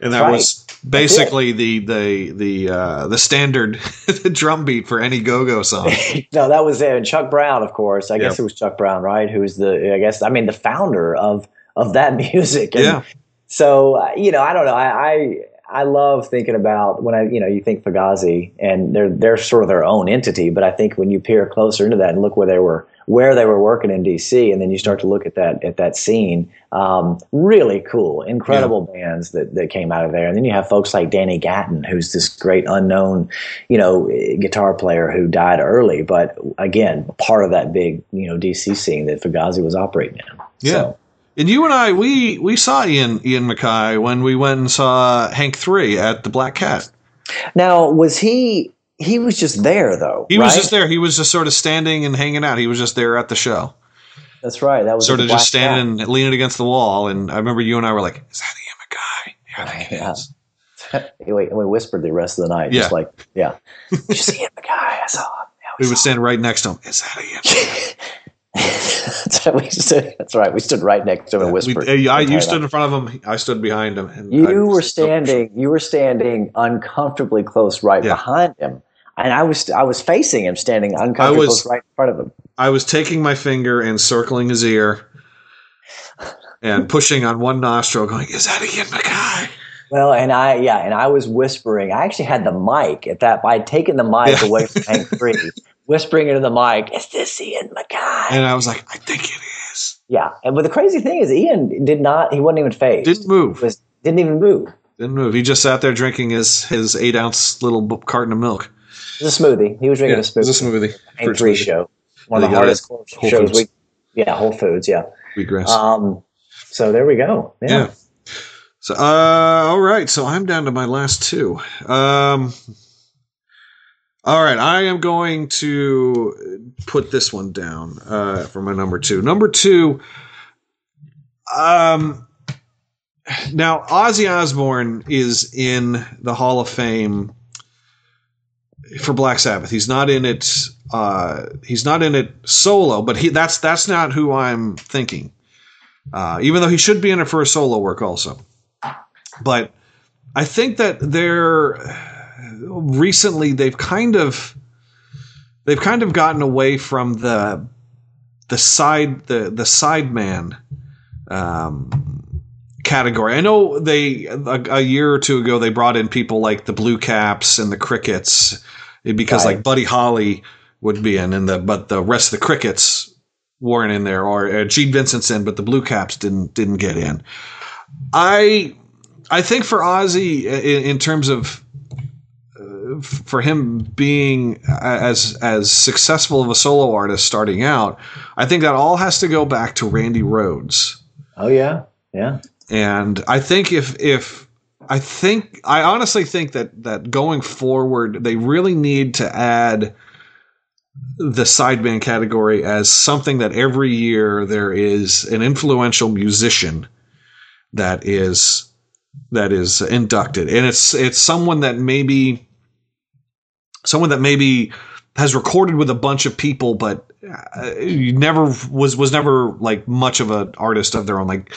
and that was basically the the the uh, the standard drum beat for any go go song.
no, that was it. And Chuck Brown, of course. I yep. guess it was Chuck Brown, right? Who's the I guess I mean the founder of of that music. And
yeah.
So uh, you know, I don't know. I, I I love thinking about when I, you know, you think Fugazi and they're they're sort of their own entity, but I think when you peer closer into that and look where they were where they were working in DC, and then you start to look at that at that scene. Um, really cool, incredible yeah. bands that that came out of there, and then you have folks like Danny Gatton, who's this great unknown, you know, guitar player who died early, but again, part of that big you know DC scene that Fugazi was operating in.
Yeah. So, and you and I, we we saw Ian Ian MacKaye when we went and saw Hank Three at the Black Cat.
Now, was he he was just there though.
He right? was just there. He was just sort of standing and hanging out. He was just there at the show.
That's right. That was
sort of just standing and leaning against the wall. And I remember you and I were like, "Is that Ian MacKaye?" Yeah, I think yeah.
it is. we whispered the rest of the night, yeah. just like, "Yeah, Did you see MacKaye? I saw him."
Yeah, we, we would stand right next to him. Is that Ian?
that's, right. We stood, that's right. We stood right next to him and whispered.
We, I, you stood in front of him. I stood behind him.
you I, were standing. You were standing uncomfortably close, right yeah. behind him and I was I was facing him, standing uncomfortable was, right in front of him.
I was taking my finger and circling his ear, and pushing on one nostril, going, "Is that Ian MacKaye?"
Well, and I yeah, and I was whispering. I actually had the mic at that. I'd taken the mic yeah. away from Hank Three, whispering into the mic, "Is this Ian MacKaye?"
And I was like, "I think it is."
Yeah, and but the crazy thing is, Ian did not. He wasn't even fazed.
Didn't move.
Was, didn't even move.
Didn't move. He just sat there drinking his his eight ounce little carton of milk.
Was a smoothie. He was drinking
yeah,
a smoothie.
It was a smoothie.
Ain't three show. One of the hardest shows we. Yeah, Whole Foods. Yeah.
Wheatgrass.
Um. So there we go. Yeah. yeah.
So uh, all right. So I'm down to my last two. Um. All right, I am going to put this one down uh, for my number two. Number two, um, now Ozzy Osbourne is in the Hall of Fame for Black Sabbath. He's not in it. Uh, he's not in it solo, but he that's that's not who I'm thinking. Uh, even though he should be in it for a solo work also. But I think that they're recently they've kind of they've kind of gotten away from the the side the the sideman um, category. I know they a, a, year or two ago they brought in people like the Blue Caps and the Crickets because right. like Buddy Holly would be in, and the but the rest of the Crickets weren't in there, or uh, Gene Vincent's in, but the Blue Caps didn't didn't get in. I I think for Ozzy in, in terms of uh, for him being as as successful of a solo artist starting out, I think that all has to go back to Randy Rhoads.
Oh yeah, yeah.
And I think if if I think I honestly think that that going forward they really need to add the sideman category as something that every year there is an influential musician that is that is inducted. And it's it's someone that maybe someone that maybe has recorded with a bunch of people, but uh, never was was never like much of an artist of their own, like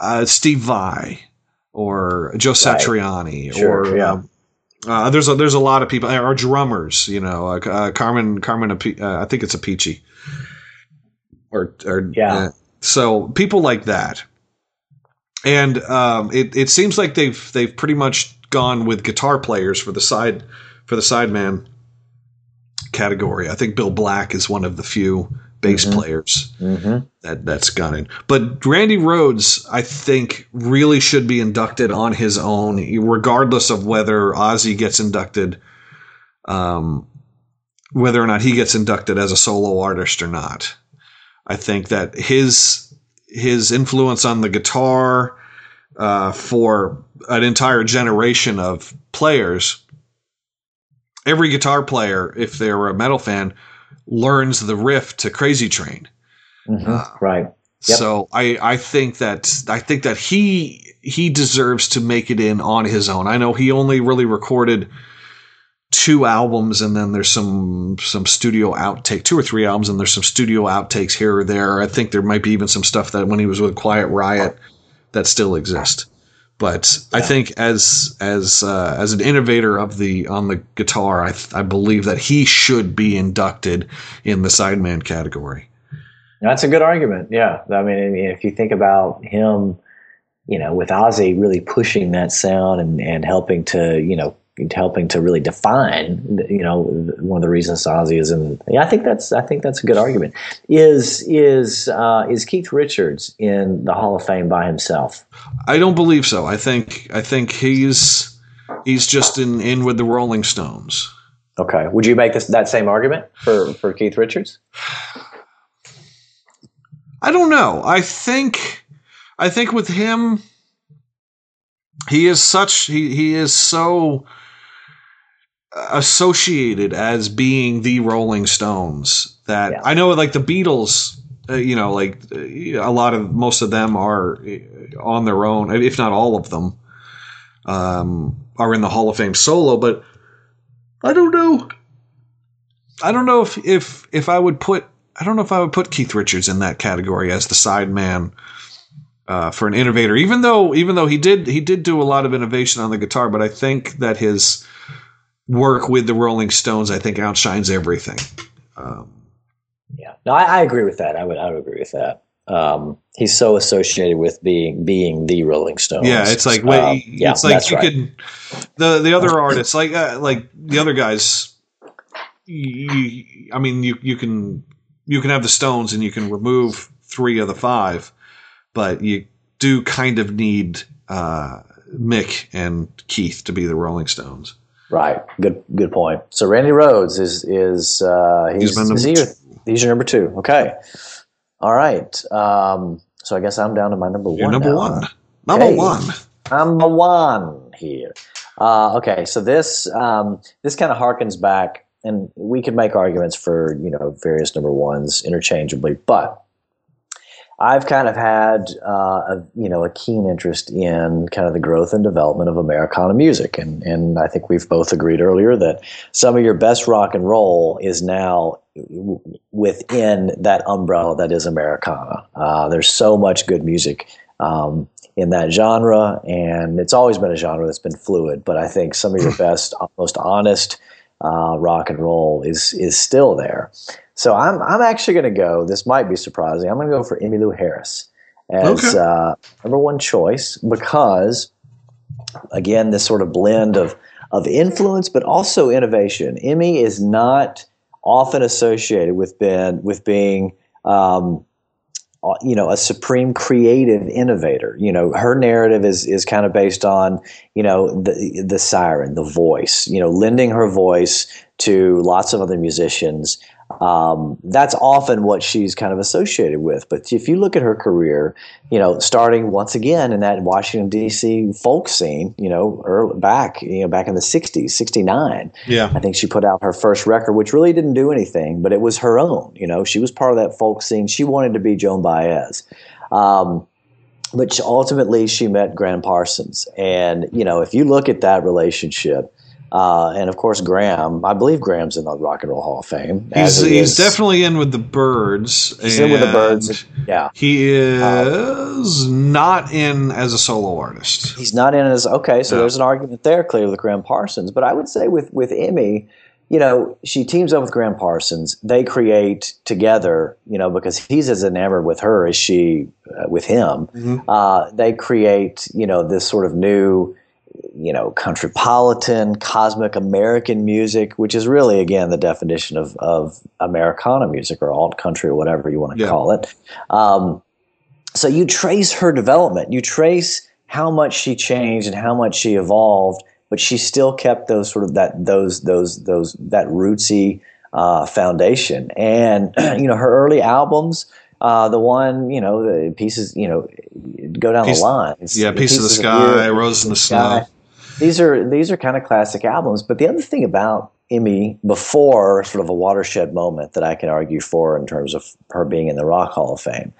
uh, Steve Vai or Joe Satriani
right. sure,
or
yeah.
um, uh, there's a, there's a lot of people, or drummers, you know, uh, uh Carmine Carmine, uh, I think it's Appice, or or
yeah.
so people like that, and um, it it seems like they've they've pretty much gone with guitar players for the side for the sideman category. I think Bill Black is one of the few bass mm-hmm. players
mm-hmm.
that that's gone in. But Randy Rhoads, I think, really should be inducted on his own, regardless of whether Ozzy gets inducted, um, whether or not he gets inducted as a solo artist or not. I think that his his influence on the guitar uh, for an entire generation of players. Every guitar player, if they're a metal fan, learns the riff to Crazy Train.
Mm-hmm. Uh, right. Yep.
So I, I think that I think that he he deserves to make it in on his own. I know he only really recorded two albums and then there's some some studio outtake two or three albums and there's some studio outtakes here or there. I think there might be even some stuff that when he was with Quiet Riot that still exist. But yeah. I think as as uh, as an innovator of the on the guitar, I, I believe that he should be inducted in the sideman category.
That's a good argument. Yeah, I mean, if you think about him, you know, with Ozzy really pushing that sound and and helping to you know helping to really define, you know, one of the reasons Ozzy is in. Yeah, I think that's I think that's a good argument. Is is uh, is Keith Richards in the Hall of Fame by himself?
I don't believe so. I think I think he's he's just in in with the Rolling Stones.
Okay. Would you make this that same argument for for Keith Richards?
I don't know. I think I think with him he is such he he is so associated as being the Rolling Stones. That yeah. I know, like the Beatles, uh, you know, like uh, a lot of most of them are uh, on their own, if not all of them, um, are in the Hall of Fame solo. But I don't know. I don't know if if if I would put I don't know if I would put Keith Richards in that category as the side man. Uh, for an innovator, even though even though he did he did do a lot of innovation on the guitar, but I think that his work with the Rolling Stones, I think, outshines everything. Um,
yeah, no, I, I, agree with that. I would, I would agree with that. Um, he's so associated with being being the Rolling Stones.
Yeah, it's like wait, um, yeah, it's like you right. could the the other artists like uh, like the other guys. You, I mean, you you can you can have the Stones and you can remove three of the five, but you do kind of need uh, Mick and Keith to be the Rolling Stones.
Right. Good. Good point. So Randy Rhoads is is uh, he's, he's, is he your, he's your number two. Okay. All right. Um, so I guess I'm down to my number
You're
one.
Number
now.
one. Number hey, one.
Number one here. Uh, okay. So this um, this kind of harkens back, and we could make arguments for you know various number ones interchangeably, but I've kind of had uh, a you know a keen interest in kind of the growth and development of Americana music, and and I think we've both agreed earlier that some of your best rock and roll is now within that umbrella that is Americana. Uh, there's so much good music um, in that genre, and it's always been a genre that's been fluid. But I think some of your best, most honest uh, rock and roll is is still there. So I'm I'm actually going to go. This might be surprising. I'm going to go for Emmylou Harris as okay. uh, number one choice because, again, this sort of blend of of influence but also innovation. Emmy is not often associated with being with being um, uh, you know a supreme creative innovator you know her narrative is is kind of based on you know the the siren the voice you know lending her voice to lots of other musicians um, that's often what she's kind of associated with. But if you look at her career, you know, starting once again in that Washington D.C. folk scene, you know, early, back you know back in the '60s, '69.
Yeah,
I think she put out her first record, which really didn't do anything, but it was her own. You know, she was part of that folk scene. She wanted to be Joan Baez. Um, but ultimately, she met Gram Parsons, and you know, if you look at that relationship, Uh, and of course, Gram. I believe Gram's in the Rock and Roll Hall of Fame.
He's, he's definitely in with the Byrds.
He's in with the Byrds. Yeah,
he is not in as a solo artist.
He's not in as okay. So there's an argument there, clearly with Gram Parsons. But I would say with with Emmy, you know, she teams up with Gram Parsons. They create together, you know, because he's as enamored with her as she uh, with him. Mm-hmm. Uh, they create, you know, this sort of new you know, countrypolitan, cosmic American music, which is really, again, the definition of, of Americana music or alt country or whatever you want to yeah. call it. Um, so you trace her development, you trace how much she changed and how much she evolved, but she still kept those sort of that those those those that rootsy uh, foundation. And you know, her early albums. Uh, the one, you know, the pieces, you know, go down Piece, the line.
It's, yeah, Piece of the Sky, Rose in the Snow
these are these are kind of classic albums. But the other thing about Emmy before sort of a watershed moment that I can argue for in terms of her being in the Rock Hall of Fame.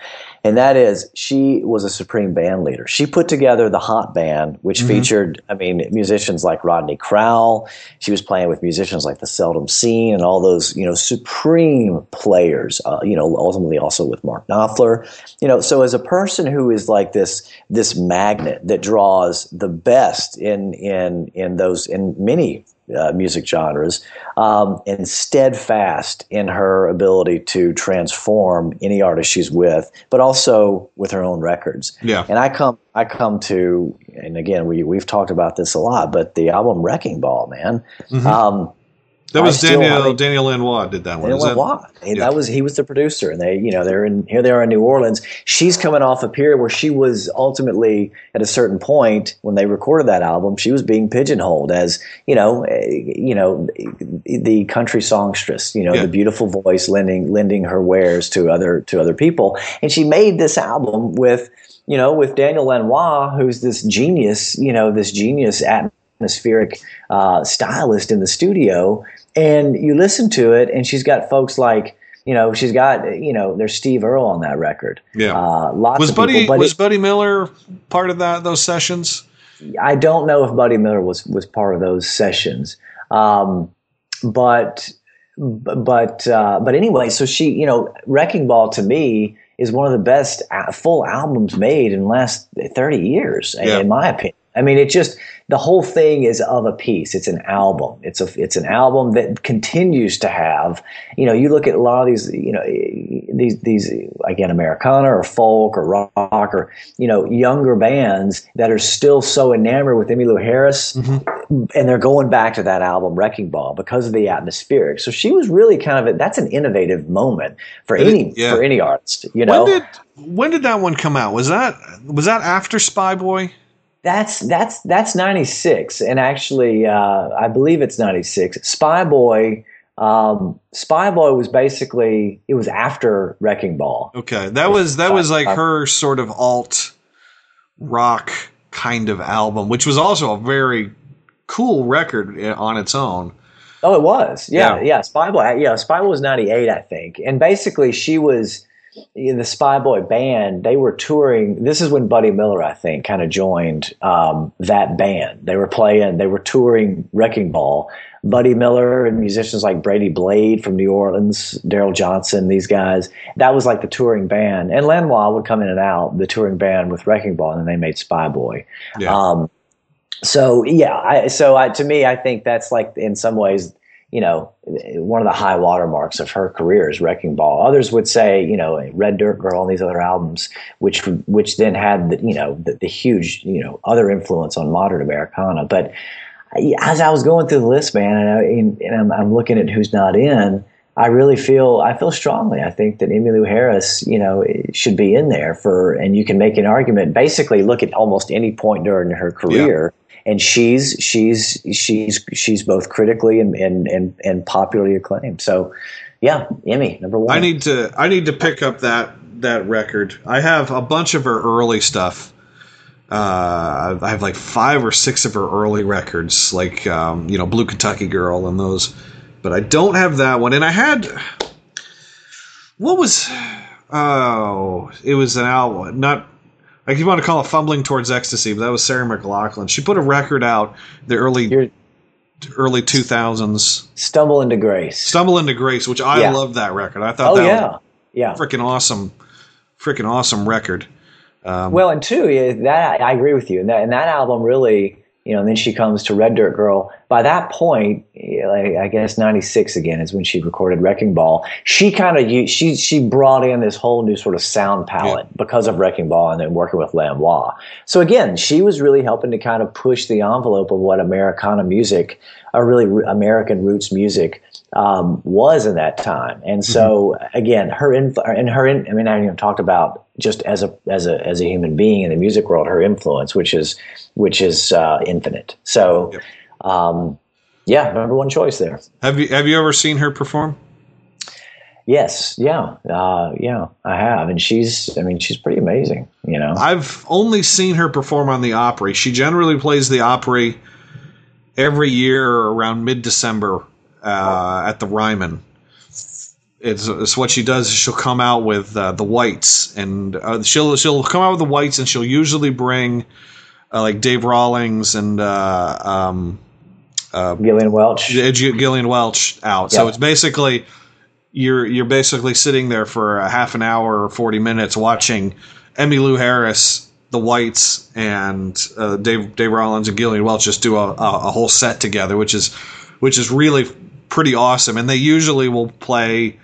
And that is she was a supreme band leader. She put together the Hot Band, which mm-hmm. featured, I mean, musicians like Rodney Crowell. She was playing with musicians like the Seldom Scene and all those, you know, supreme players, uh, you know, ultimately also with Mark Knopfler. You know, so as a person who is like this this magnet that draws the best in in in those in many uh, music genres, um, and steadfast in her ability to transform any artist she's with, but also with her own records.
Yeah.
And I come, I come to, and again, we we've talked about this a lot, but the album Wrecking Ball, man. Mm-hmm. Um,
that was I Daniel still, Daniel Lanois did that one. Daniel
Lanois. That, yeah. that was he was the producer, and they you know they're in here they are in New Orleans. She's coming off a period where she was ultimately at a certain point when they recorded that album, she was being pigeonholed as you know eh, you know the country songstress, you know yeah. the beautiful voice lending lending her wares to other to other people, and she made this album with you know with Daniel Lanois, who's this genius, you know this genius atmospheric uh, stylist in the studio and you listen to it, and she's got folks like you know she's got you know there's Steve Earle on that record.
Yeah, uh, lots was of Buddy people, was Buddy Miller part of that those sessions?
I don't know if Buddy Miller was was part of those sessions, um, but but uh, but anyway, so she you know Wrecking Ball to me is one of the best full albums made in the last 30 years, yeah. in my opinion. I mean, it just the whole thing is of a piece. It's an album. It's a it's an album that continues to have. You know, you look at a lot of these. You know, these these again Americana or folk or rock or you know younger bands that are still so enamored with Emmylou Harris, mm-hmm. and they're going back to that album Wrecking Ball because of the atmospheric. So she was really kind of a, that's an innovative moment for any yeah. for any artist. You know,
when did when did that one come out? Was that was that after Spy Boy?
That's that's that's ninety six, and actually, uh, I believe it's ninety six. Spy Boy, um, Spy Boy was basically it was after Wrecking Ball.
Okay, that was that was like her sort of alt rock kind of album, which was also a very cool record on its own.
Oh, it was. Yeah, yeah. yeah Spy Boy. Yeah, Spy Boy was ninety eight, I think, and basically she was the Spy Boy band, they were touring. This is when Buddy Miller, I think, kind of joined um, that band. They were playing, they were touring Wrecking Ball. Buddy Miller and musicians like Brady Blade from New Orleans, Daryl Johnson, these guys. That was like the touring band. And Lanois would come in and out, the touring band with Wrecking Ball, and then they made Spy Boy. Yeah. Um, so yeah, I, so I, to me, I think that's like in some ways you know, one of the high watermarks of her career is Wrecking Ball. Others would say, you know, Red Dirt Girl and these other albums, which which then had the, you know the, the huge you know other influence on modern Americana. But as I was going through the list, man, and, I, and I'm, I'm looking at who's not in. I really feel I feel strongly. I think that Emmylou Harris, you know, should be in there for, and you can make an argument. Basically, look at almost any point during her career. Yeah and she's she's she's she's both critically and and and, and popularly acclaimed. So, yeah, Emmy number one.
I need to I need to pick up that that record. I have a bunch of her early stuff. Uh, I have like five or six of her early records, like um, you know Blue Kentucky Girl and those, but I don't have that one. And I had what was oh, it was an album, not like you want to call it fumbling towards ecstasy, but that was Sarah McLachlan. She put a record out the early.
You're,
early 2000s.
Stumble into Grace.
Stumble into Grace, which I
Yeah.
love that record. I thought
Oh
that
yeah,
was
yeah.
a freaking awesome, freaking awesome record. Um,
Well, and two, yeah, that I agree with you. And that, and that album really, you know, and then she comes to Red Dirt Girl. By that point, I guess '96 again is when she recorded Wrecking Ball. She kind of she she brought in this whole new sort of sound palette because of Wrecking Ball and then working with Lanois. So again, she was really helping to kind of push the envelope of what Americana music, or really American roots music, um, was in that time. And so again, her influ- and her, in, I mean, I haven't even talked about just as a as a as a human being in the music world, her influence, which is which is uh, infinite. So,
Yep.
Um, yeah, number one choice there.
have you have you ever seen her perform?
Yes, yeah, uh, yeah, I have, and she's, I mean, she's pretty amazing. You know,
I've only seen her perform on the Opry. She generally plays the Opry every year around mid December uh, at the Ryman. It's, it's what she does. She'll come out with uh, the Whites, and uh, she'll she'll come out with the Whites, and she'll usually bring uh, like Dave Rawlings and uh,
Gillian Welch.
Gillian Welch out. So it's basically you're you're basically sitting there for a half an hour or forty minutes watching Emmylou Harris, the Whites, and uh, Dave Dave Rawlings and Gillian Welch just do a, a, a whole set together, which is which is really pretty awesome. And they usually will play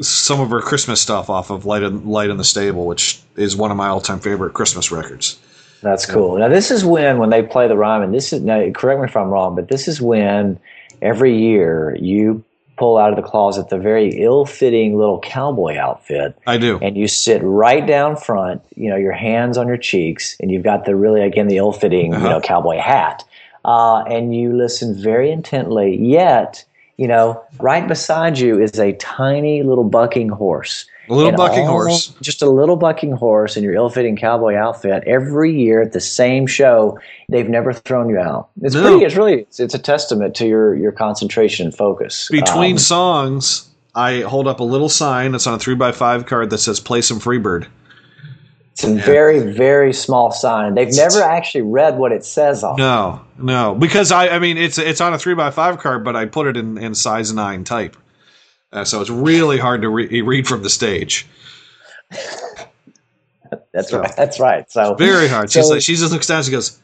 some of her Christmas stuff off of Light in, Light in the Stable, which is one of my all time favorite Christmas records.
That's cool. Now this is when when they play the rhyme, and this is now correct me if I'm wrong, but this is when every year you pull out of the closet the very ill-fitting little cowboy outfit,
I do.
and you sit right down front. You know, your hands on your cheeks, and you've got the really again the ill-fitting you
Uh-huh.
know cowboy hat, uh, and you listen very intently. Yet, you know, right beside you is a tiny little bucking horse.
A little bucking
all-
horse.
Just a little bucking horse in your ill-fitting cowboy outfit. Every year at the same show, they've never thrown you out. It's
No.
pretty. It's really. It's, it's a testament to your your concentration and focus.
Between
Um,
songs, I hold up a little sign that's on a three by five card that says "Play some Freebird."
it's a very very small sign. They've never actually read what it says on. it.
No, no, because I, I mean, it's it's on a three by five card, but I put it in, in size nine type, uh, so it's really hard to re- read from the stage.
That's
So-
right. That's right. So
Very hard. She's
So-
like, she just looks down. She goes,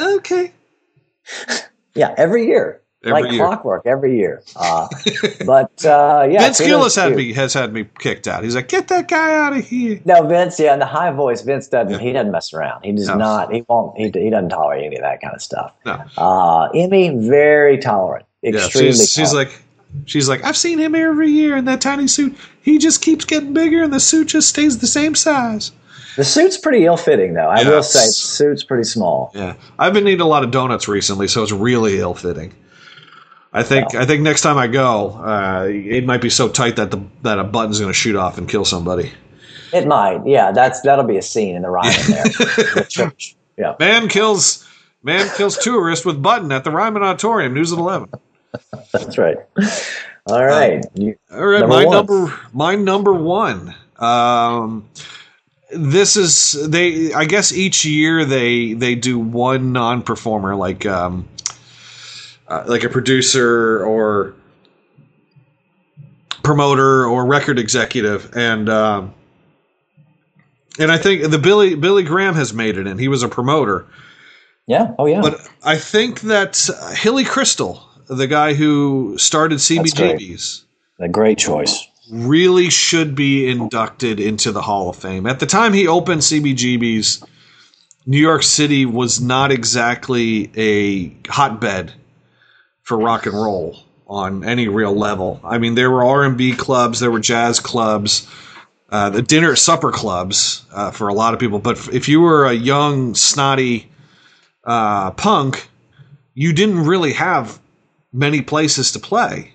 "Okay."
yeah, every year.
Every
like
year.
clockwork, every year. Uh, but uh, yeah,
Vince
Gill's
had me has had me kicked out. He's like, "Get that guy out of here."
No, Vince. Yeah, in the high voice, Vince doesn't. He doesn't mess around. He does
No.
not. He won't. He, he doesn't tolerate any of that kind of stuff.
No.
Uh, Emmy, very tolerant.
Yeah,
Extremely.
she's, she's
tolerant.
like, she's like, I've seen him every year in that tiny suit. He just keeps getting bigger, and the suit just stays the same size.
the suit's pretty ill-fitting, though. I will say, the suit's pretty small.
Yeah, I've been eating a lot of donuts recently, so it's really ill fitting. I think I think next time I go, uh, it might be so tight that the that a button's going to shoot off and kill somebody.
It might. Yeah, that's that'll be a scene in the Ryman there. The. Yeah.
Man kills man kills tourist with button at the Ryman Auditorium. News at eleven.
That's right. All right. You-
All right,
Number
my
one.
number my number one. Um, this is they. I guess each year they they do one non performer like um, uh, like a producer or promoter or record executive, and um, and I think the Billy Billy Graham has made it, and he was a promoter.
yeah. Oh, yeah.
But I think that Hilly Kristal, the guy who started. CBGBs
a great choice.
really should be inducted into the Hall of Fame. At the time he opened CBGB's, New York City was not exactly a hotbed for rock and roll on any real level. I mean, there were R&B clubs, there were jazz clubs, uh, the dinner supper clubs uh, for a lot of people. But if you were a young, snotty uh, punk, you didn't really have many places to play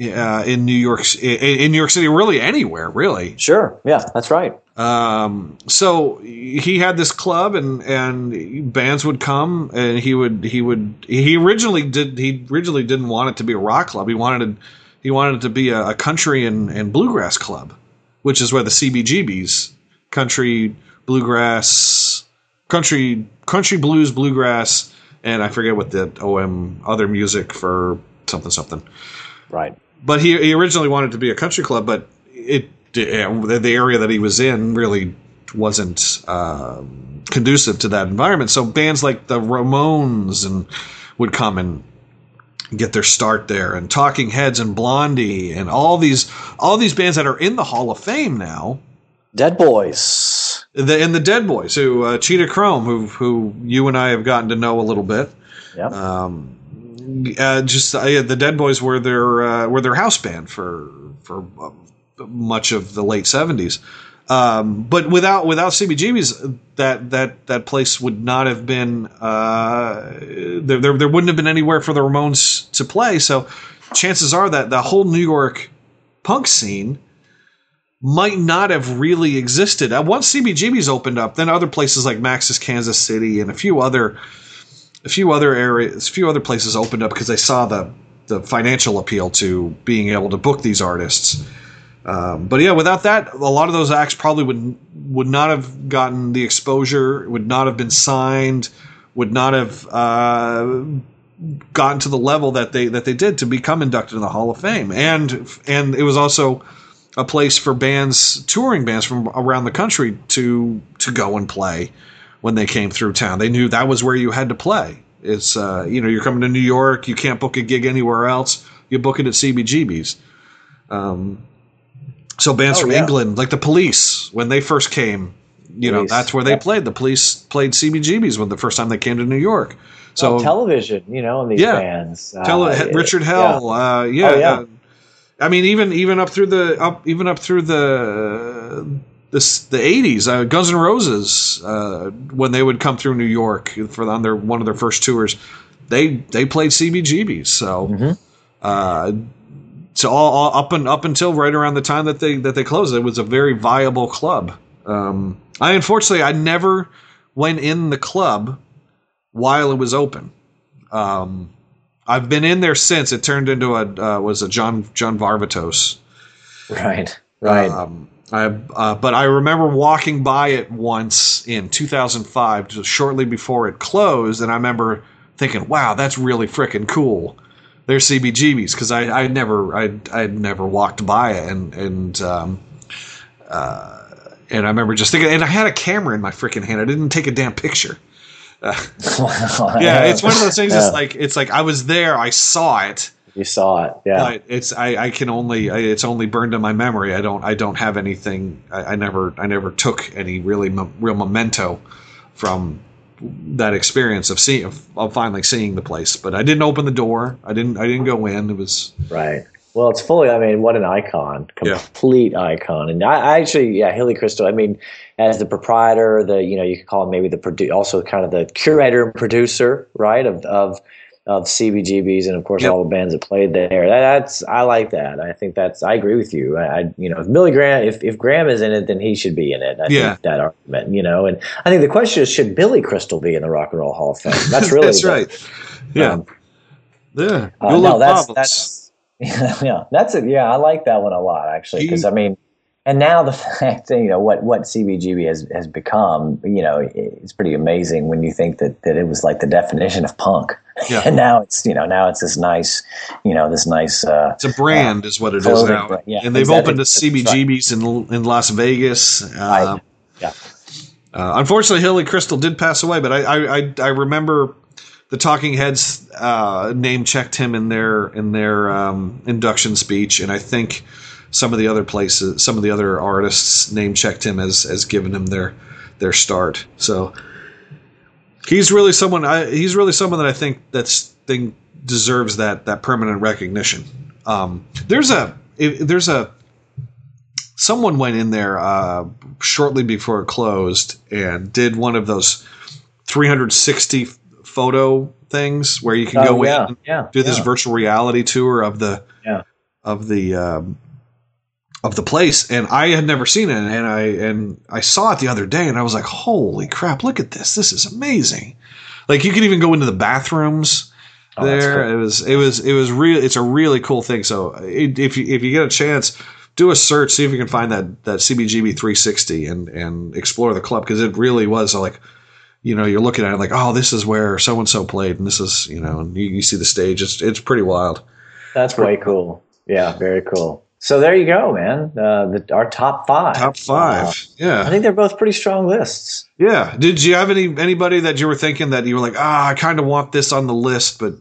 uh, in New York, in, New York City, really anywhere, really.
Sure. Yeah, that's right.
Um, so he had this club, and and bands would come, and he would he would he originally did he originally didn't want it to be a rock club. He wanted it, he wanted it to be a, a country and, and bluegrass club, which is where the CBGBs, country bluegrass, country country blues bluegrass and I forget what the OM other music for something something.
Right.
But he, he originally wanted to be a country club, but it the area that he was in really wasn't uh, conducive to that environment. So bands like the Ramones and would come and get their start there, and Talking Heads and Blondie and all these all these bands that are in the Hall of Fame now.
Dead Boys.
The, and the Dead Boys, who uh, Cheetah Chrome, who who you and I have gotten to know a little bit.
Yeah.
Um, uh, just uh, yeah, the Dead Boys were their uh, were their house band for for uh, much of the late seventies. Um, but without without CBGBs, that that that place would not have been uh, there, there. There wouldn't have been anywhere for the Ramones to play. So chances are that the whole New York punk scene might not have really existed. Once CBGBs opened up, then other places like Max's Kansas City and a few other a few other areas, a few other places opened up because they saw the the financial appeal to being able to book these artists. Um, but yeah, without that, a lot of those acts probably would would not have gotten the exposure, would not have been signed, would not have uh, gotten to the level that they that they did to become inducted in the Hall of Fame. And and it was also a place for bands, touring bands from around the country to to go and play when they came through town. They knew that was where you had to play. It's uh, you know you're coming to New York, you can't book a gig anywhere else. You book it at CBGB's. Um, so bands oh, from yeah. England, like the Police, when they first came, you police. know, that's where they played. The Police played CBGBs when the first time they came to New York. So
well, television, you know, in these yeah, bands.
Tele- uh, Richard Hell, yeah. Uh, yeah, oh, yeah. I mean, even even up through the up even up through the this the eighties, uh, Guns N' Roses, uh, when they would come through New York for on their one of their first tours, they they played CBGBs. So. Mm-hmm. Uh, so all, all, up and up until right around the time that they that they closed, it was a very viable club. Um, I unfortunately I never went in the club while it was open. Um, I've been in there since it turned into a uh, was a John John Varvatos.
Right, right. Um,
I, uh, but I remember walking by it once in 2005, just shortly before it closed, and I remember thinking, "Wow, that's really freaking cool." they're CBGBs because I I never I I never walked by it and and um, uh, and I remember just thinking and I had a camera in my freaking hand I didn't take a damn picture. Yeah, it's one of those things. Yeah. It's like it's like I was there, I saw it.
You saw it, yeah.
But it's I, I can only I, it's only burned in my memory. I don't I don't have anything. I, I never I never took any really mo- real memento from that experience of seeing of, of, finally seeing the place. But I didn't open the door. I didn't I didn't go in. It was
right. Well, it's fully. I mean, what an icon! Complete yeah. icon. And I, I, actually, yeah, Hilly Kristal. I mean, as the proprietor, the you know, you could call him maybe the produ- also kind of the curator and producer, right? Of of of CBGBs and of course yep. all the bands that played there. That, that's I like that. I think that's I agree with you. I, I, you know if Billy Graham if, if Graham is in it then he should be in it. I yeah. think that argument. You know, and I think the question is should Billy Crystal be in the Rock and Roll Hall of Fame? That's really
that's right. Yeah. Um,
yeah. Uh, no, that's, that's yeah, that's it. Yeah, I like that one a lot actually because I mean and now the fact that, you know what what CBGB has has become, you know, it's pretty amazing when you think that that it was like the definition of punk, yeah. and now it's you know now it's this nice, you know, this nice. Uh,
it's a brand, uh, is what it is now, yeah, and they've exactly. opened a CBGBs right. in in Las Vegas. Uh,
right. Yeah.
Uh, unfortunately, Hilly Kristal did pass away, but I I, I remember the Talking Heads uh, name checked him in their in their um, induction speech, and I think some of the other places, some of the other artists name checked him as as giving him their their start. So he's really someone. I, he's really someone that I think that's thing deserves that that permanent recognition. Um, there's a there's a someone went in there uh, shortly before it closed and did one of those 360 photo things where you can oh, go
yeah,
in
yeah,
do this
yeah.
virtual reality tour of the
yeah.
of the um, of the place. And I had never seen it. And I and I saw it the other day and I was like holy crap look at this. This is amazing. Like you can even go into the bathrooms oh, there. cool. it was it was it was real it's a really cool thing. So it, if you if you get a chance do a search see if you can find that that CBGB 360 and and explore the club because it really was like you know you're looking at it like oh this is where so and so played and this is you know you, you see the stage. It's it's pretty wild.
That's way cool. Yeah very cool. So there you go man. Uh, the, our top five.
Top five. Uh, yeah.
I think they're both pretty strong lists.
Yeah. Did you have any anybody that you were thinking that you were like ah i kind of want this on the list but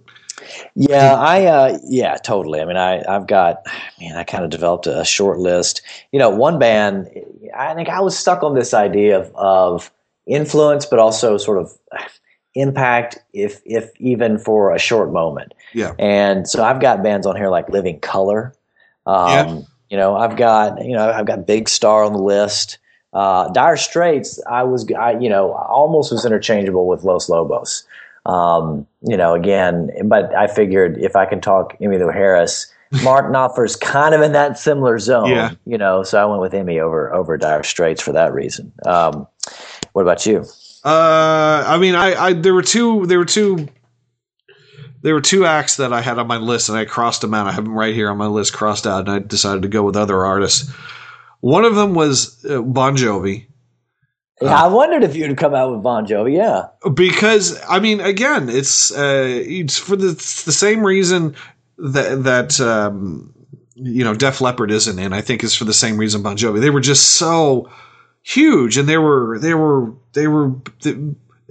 yeah, I uh, yeah, totally. I mean, I I've got man, I kind of developed a short list. You know, one band. I think I was stuck on this idea of of influence, but also sort of impact, if if even for a short moment.
Yeah.
And so I've got bands on here like Living Colour. Um, yeah. You know, I've got you know I've got Big Star on the list. Uh, dire Straits, I was I you know almost was interchangeable with Los Lobos. Um, you know, again, but I figured if I can talk Emmylou Harris. Mark Knopfler's kind of in that similar zone,
yeah.
you know. So I went with Emmy over over Dire Straits for that reason. Um, what about you?
Uh, I mean, I, I there were two there were two there were two acts that I had on my list, and I crossed them out. I have them right here on my list, crossed out, and I decided to go with other artists. One of them was uh, Bon Jovi.
Yeah, uh, I wondered if you'd come out with Bon Jovi. Yeah,
because I mean, again, it's uh, it's for the, it's the same reason that that um, you know Def Leppard isn't in. I think is for the same reason Bon Jovi. They were just so huge, and they were they were they were.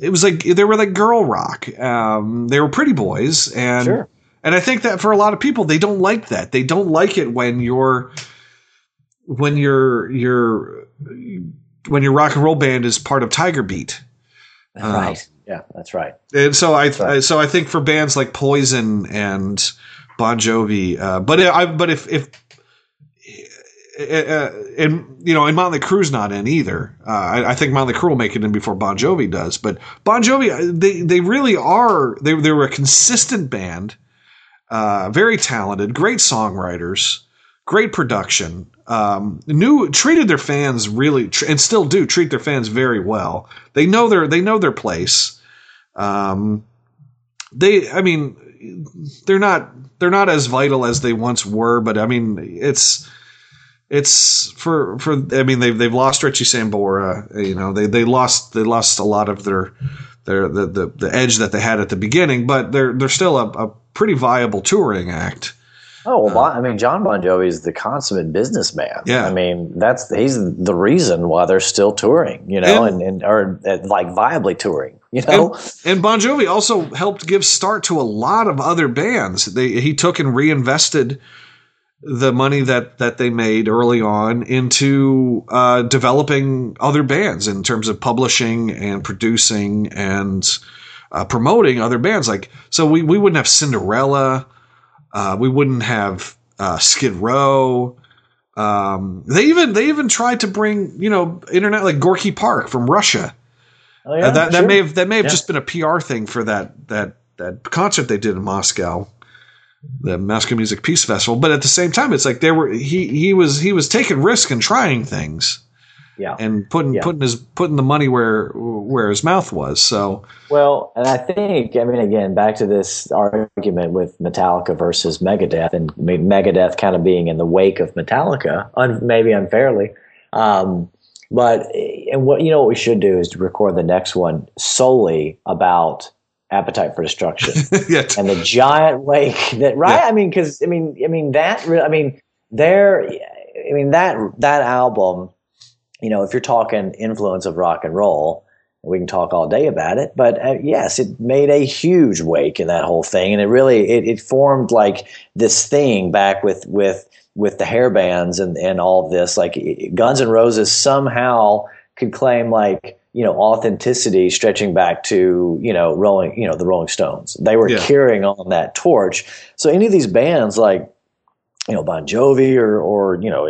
It was like they were like girl rock. Um, they were pretty boys, and
sure.
and I think that for a lot of people, they don't like that. They don't like it when you're when your your when your rock and roll band is part of Tiger Beat.
right. Uh, yeah, that's right.
And so I, right. I, so I think for bands like Poison and Bon Jovi, uh, but I but if if and you know, and Motley Crue's not in either. Uh, I, I, think Motley Crue will make it in before Bon Jovi does. But Bon Jovi, uh, they they really are. They they were a consistent band, uh, very talented, great songwriters, great production. Um, knew treated their fans really, and still do treat their fans very well. They know their they know their place. Um, they, I mean, they're not they're not as vital as they once were, but I mean, it's it's for for I mean they've they've lost Richie Sambora. You know they they lost they lost a lot of their their the, the, the edge that they had at the beginning, but they're they're still a, a pretty viable touring act.
Oh well, uh, I mean, John Bon Jovi is the consummate businessman.
Yeah,
I mean that's he's the reason why they're still touring. You know, and, and, and or uh, like viably touring. You know,
and, and, Bon Jovi also helped give start to a lot of other bands. They he took and reinvested the money that that they made early on into uh, developing other bands in terms of publishing and producing and uh, promoting other bands. Like so, we we wouldn't have Cinderella, uh, we wouldn't have uh, Skid Row. Um, they even they even tried to bring you know internet like Gorky Park from Russia.
Oh, yeah,
that sure. that may have that may have yeah. just been a PR thing for that that that concert they did in Moscow the Moscow Music Peace Festival. But at the same time, it's like there were he he was he was taking risk and trying things.
Yeah.
And putting
yeah.
putting his putting the money where where his mouth was. So
well, and I think I mean again back to this argument with Metallica versus Megadeth, and Megadeth kind of being in the wake of Metallica, un, maybe unfairly. Um, but and what you know what we should do is to record the next one solely about appetite for destruction
yeah.
and the giant wake that right yeah. i mean because i mean i mean that i mean there i mean that that album you know if you're talking influence of rock and roll we can talk all day about it but uh, yes it made a huge wake in that whole thing and it really it, it formed like this thing back with with with the hair bands and and all this like guns n' roses somehow could claim like you know authenticity stretching back to you know rolling you know the rolling stones they were yeah. carrying on that torch so any of these bands like you know bon jovi or or you know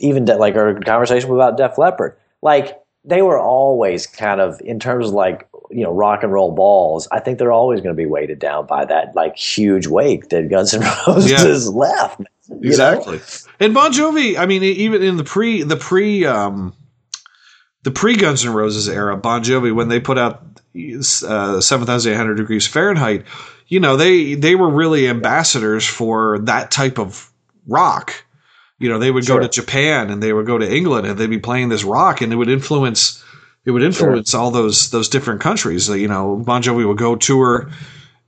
even de- like our conversation about def leppard like they were always kind of in terms of like you know rock and roll balls i think they're always going to be weighted down by that like huge wake that guns n' roses yeah. left
exactly know? and bon jovi i mean even in the pre the pre um the pre Guns N' Roses era, Bon Jovi, when they put out uh, 7,800 degrees Fahrenheit, you know, they, they were really ambassadors for that type of rock. You know, they would sure. go to Japan and they would go to England and they'd be playing this rock and it would influence, it would influence sure. all those those different countries. You know, Bon Jovi would go tour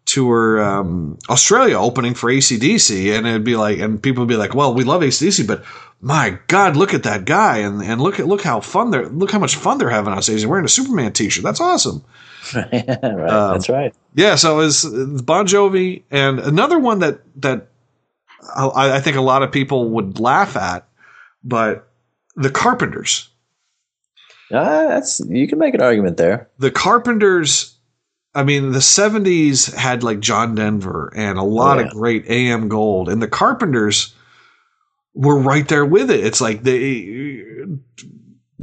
tour um, Australia opening for ACDC, and it'd be like, and people would be like, "Well, we love ACDC, but my God, look at that guy, and and look at look how fun they're look how much fun they're having on stage. He's wearing a Superman T-shirt. That's awesome."
right, um, that's right.
Yeah, so it was Bon Jovi, and another one that that I, I think a lot of people would laugh at, but the Carpenters.
Uh, that's you can make an argument there.
The Carpenters, I mean, the '70s had like John Denver and a lot oh, yeah. of great AM Gold, and the Carpenters were right there with it. It's like they,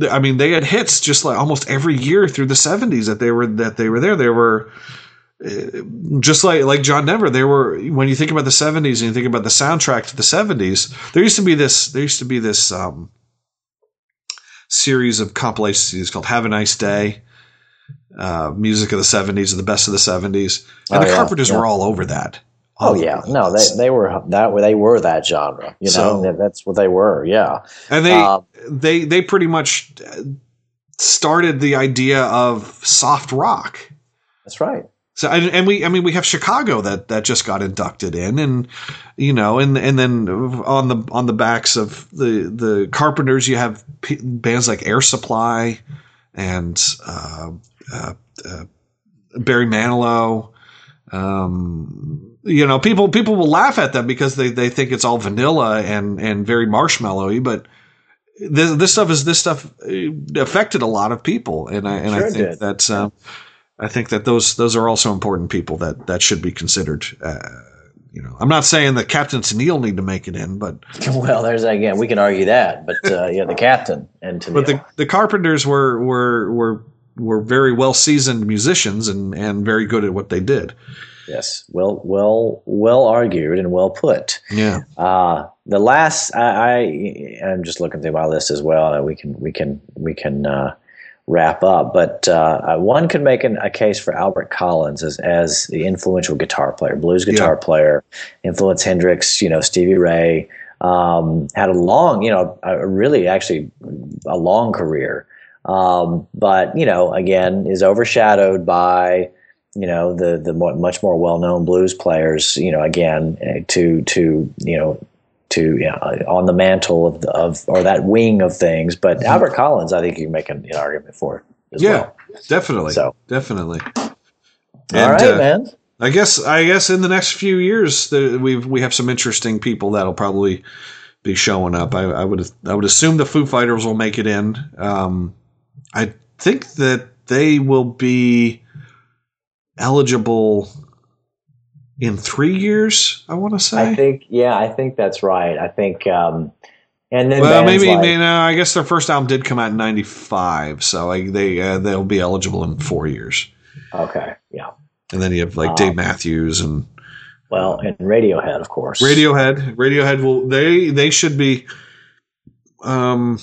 I mean, they had hits just like almost every year through the '70s that they were that they were there. They were uh, just like like John Denver, They were when you think about the '70s and you think about the soundtrack to the '70s, there used to be this there used to be this um, series of compilations called Have a Nice Day. Uh, music of the 70s or the best of the 70s. And oh, the yeah, Carpenters yeah. were all over that.
oh yeah, no, they they were that they were that genre. You know, so, that's what they were. Yeah,
and they um, they they pretty much started the idea of soft rock.
That's right.
So and, and, we, I mean, we have Chicago that that just got inducted in, and you know, and and then on the on the backs of the the Carpenters, you have p- bands like Air Supply and uh, uh, uh, Barry Manilow. Um, you know, people people will laugh at them because they, they think it's all vanilla and and very marshmallowy, but this this stuff is this stuff affected a lot of people, and I and sure I think that's. Uh, I think that those those are also important people that that should be considered. Uh, you know, I'm not saying that Captain Tennille need to make it in, but
well, there's again we can argue that, but uh, yeah, the captain and Tennille.
But the the Carpenters were were were were very well seasoned musicians and and very good at what they did.
Yes, well, well, well argued and well put.
Yeah.
Uh, the last, I, I, I'm just looking through my list as well. We can, we can, we can. Uh, wrap up. But uh, one could make an, a case for Albert Collins as, as the influential guitar player, blues guitar yeah. player, influenced Hendrix, you know, Stevie Ray. Um, had a long, you know, a really actually a long career. Um, but you know, again, is overshadowed by you know the the much more well known blues players. You know, again, eh, to to you know to you know, on the mantle of, the, of or that wing of things. But mm-hmm. Albert Collins, I think you can make an, an argument for as
yeah,
well.
definitely. So definitely.
And, all right, uh, man.
I guess I guess in the next few years we we have some interesting people that'll probably be showing up. I, I, would I would assume the Foo Fighters will make it in. Um, I think that they will be eligible in three years. I want to say.
I think, yeah, I think that's right. I think, um, and then
well, maybe, like, maybe I guess their first album did come out in '95, so like they uh, they'll be eligible in four years.
Okay, yeah.
And then you have like um, Dave Matthews and
well, and Radiohead, of course.
Radiohead, Radiohead will they they should be. Um,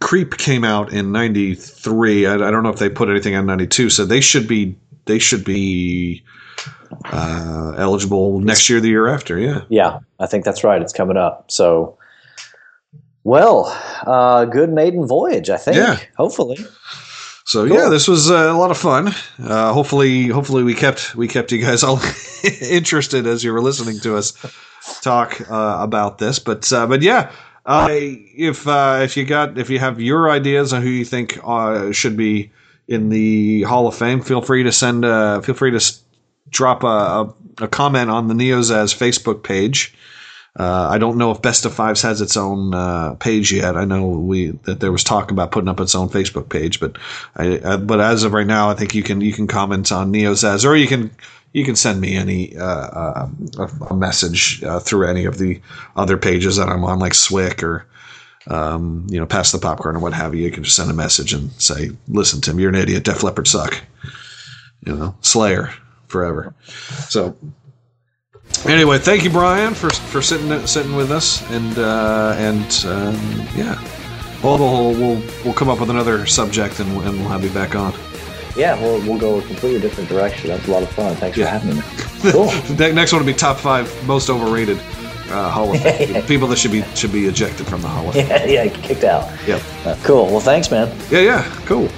Creep came out in '93. I, I don't know if they put anything on '92, so they should be they should be uh, eligible next year, the year after. Yeah.
Yeah, I think that's right. It's coming up. So, well, uh, good maiden voyage. I think. Yeah. Hopefully.
So cool. yeah, this was uh, a lot of fun. Uh, hopefully, hopefully we kept we kept you guys all interested as you were listening to us talk uh, about this. But uh, but yeah, uh, if uh, if you got if you have your ideas on who you think should be in the Hall of Fame, feel free to send feel free to drop a, a, a comment on the Neozaz Facebook page. Uh, I don't know if Best of Fives has its own uh, page yet. I know we that there was talk about putting up its own Facebook page, but I, I, but as of right now, I think you can you can comment on Neozaz or you can you can send me any uh, uh a, a, message uh, through any of the other pages that I'm on, like SWIC or um, you know, pass the popcorn or what have you. You can just send a message and say, "Listen, Tim, you're an idiot. Def Leppard suck." You know, Slayer forever. So anyway, thank you, Brian, for for sitting sitting with us, and uh, and um, yeah, we'll, we'll we'll we'll come up with another subject, and, and we'll have you back on.
Yeah, we'll we'll go a completely different direction. That's a lot of fun. Thanks yeah. for having me. Cool.
next one will be top five most overrated uh, Hall of Fame. People that should be should be ejected from the Hall of Fame.
Yeah, yeah, kicked out.
Yep.
Uh, cool. Well, thanks, man.
Yeah, yeah, cool.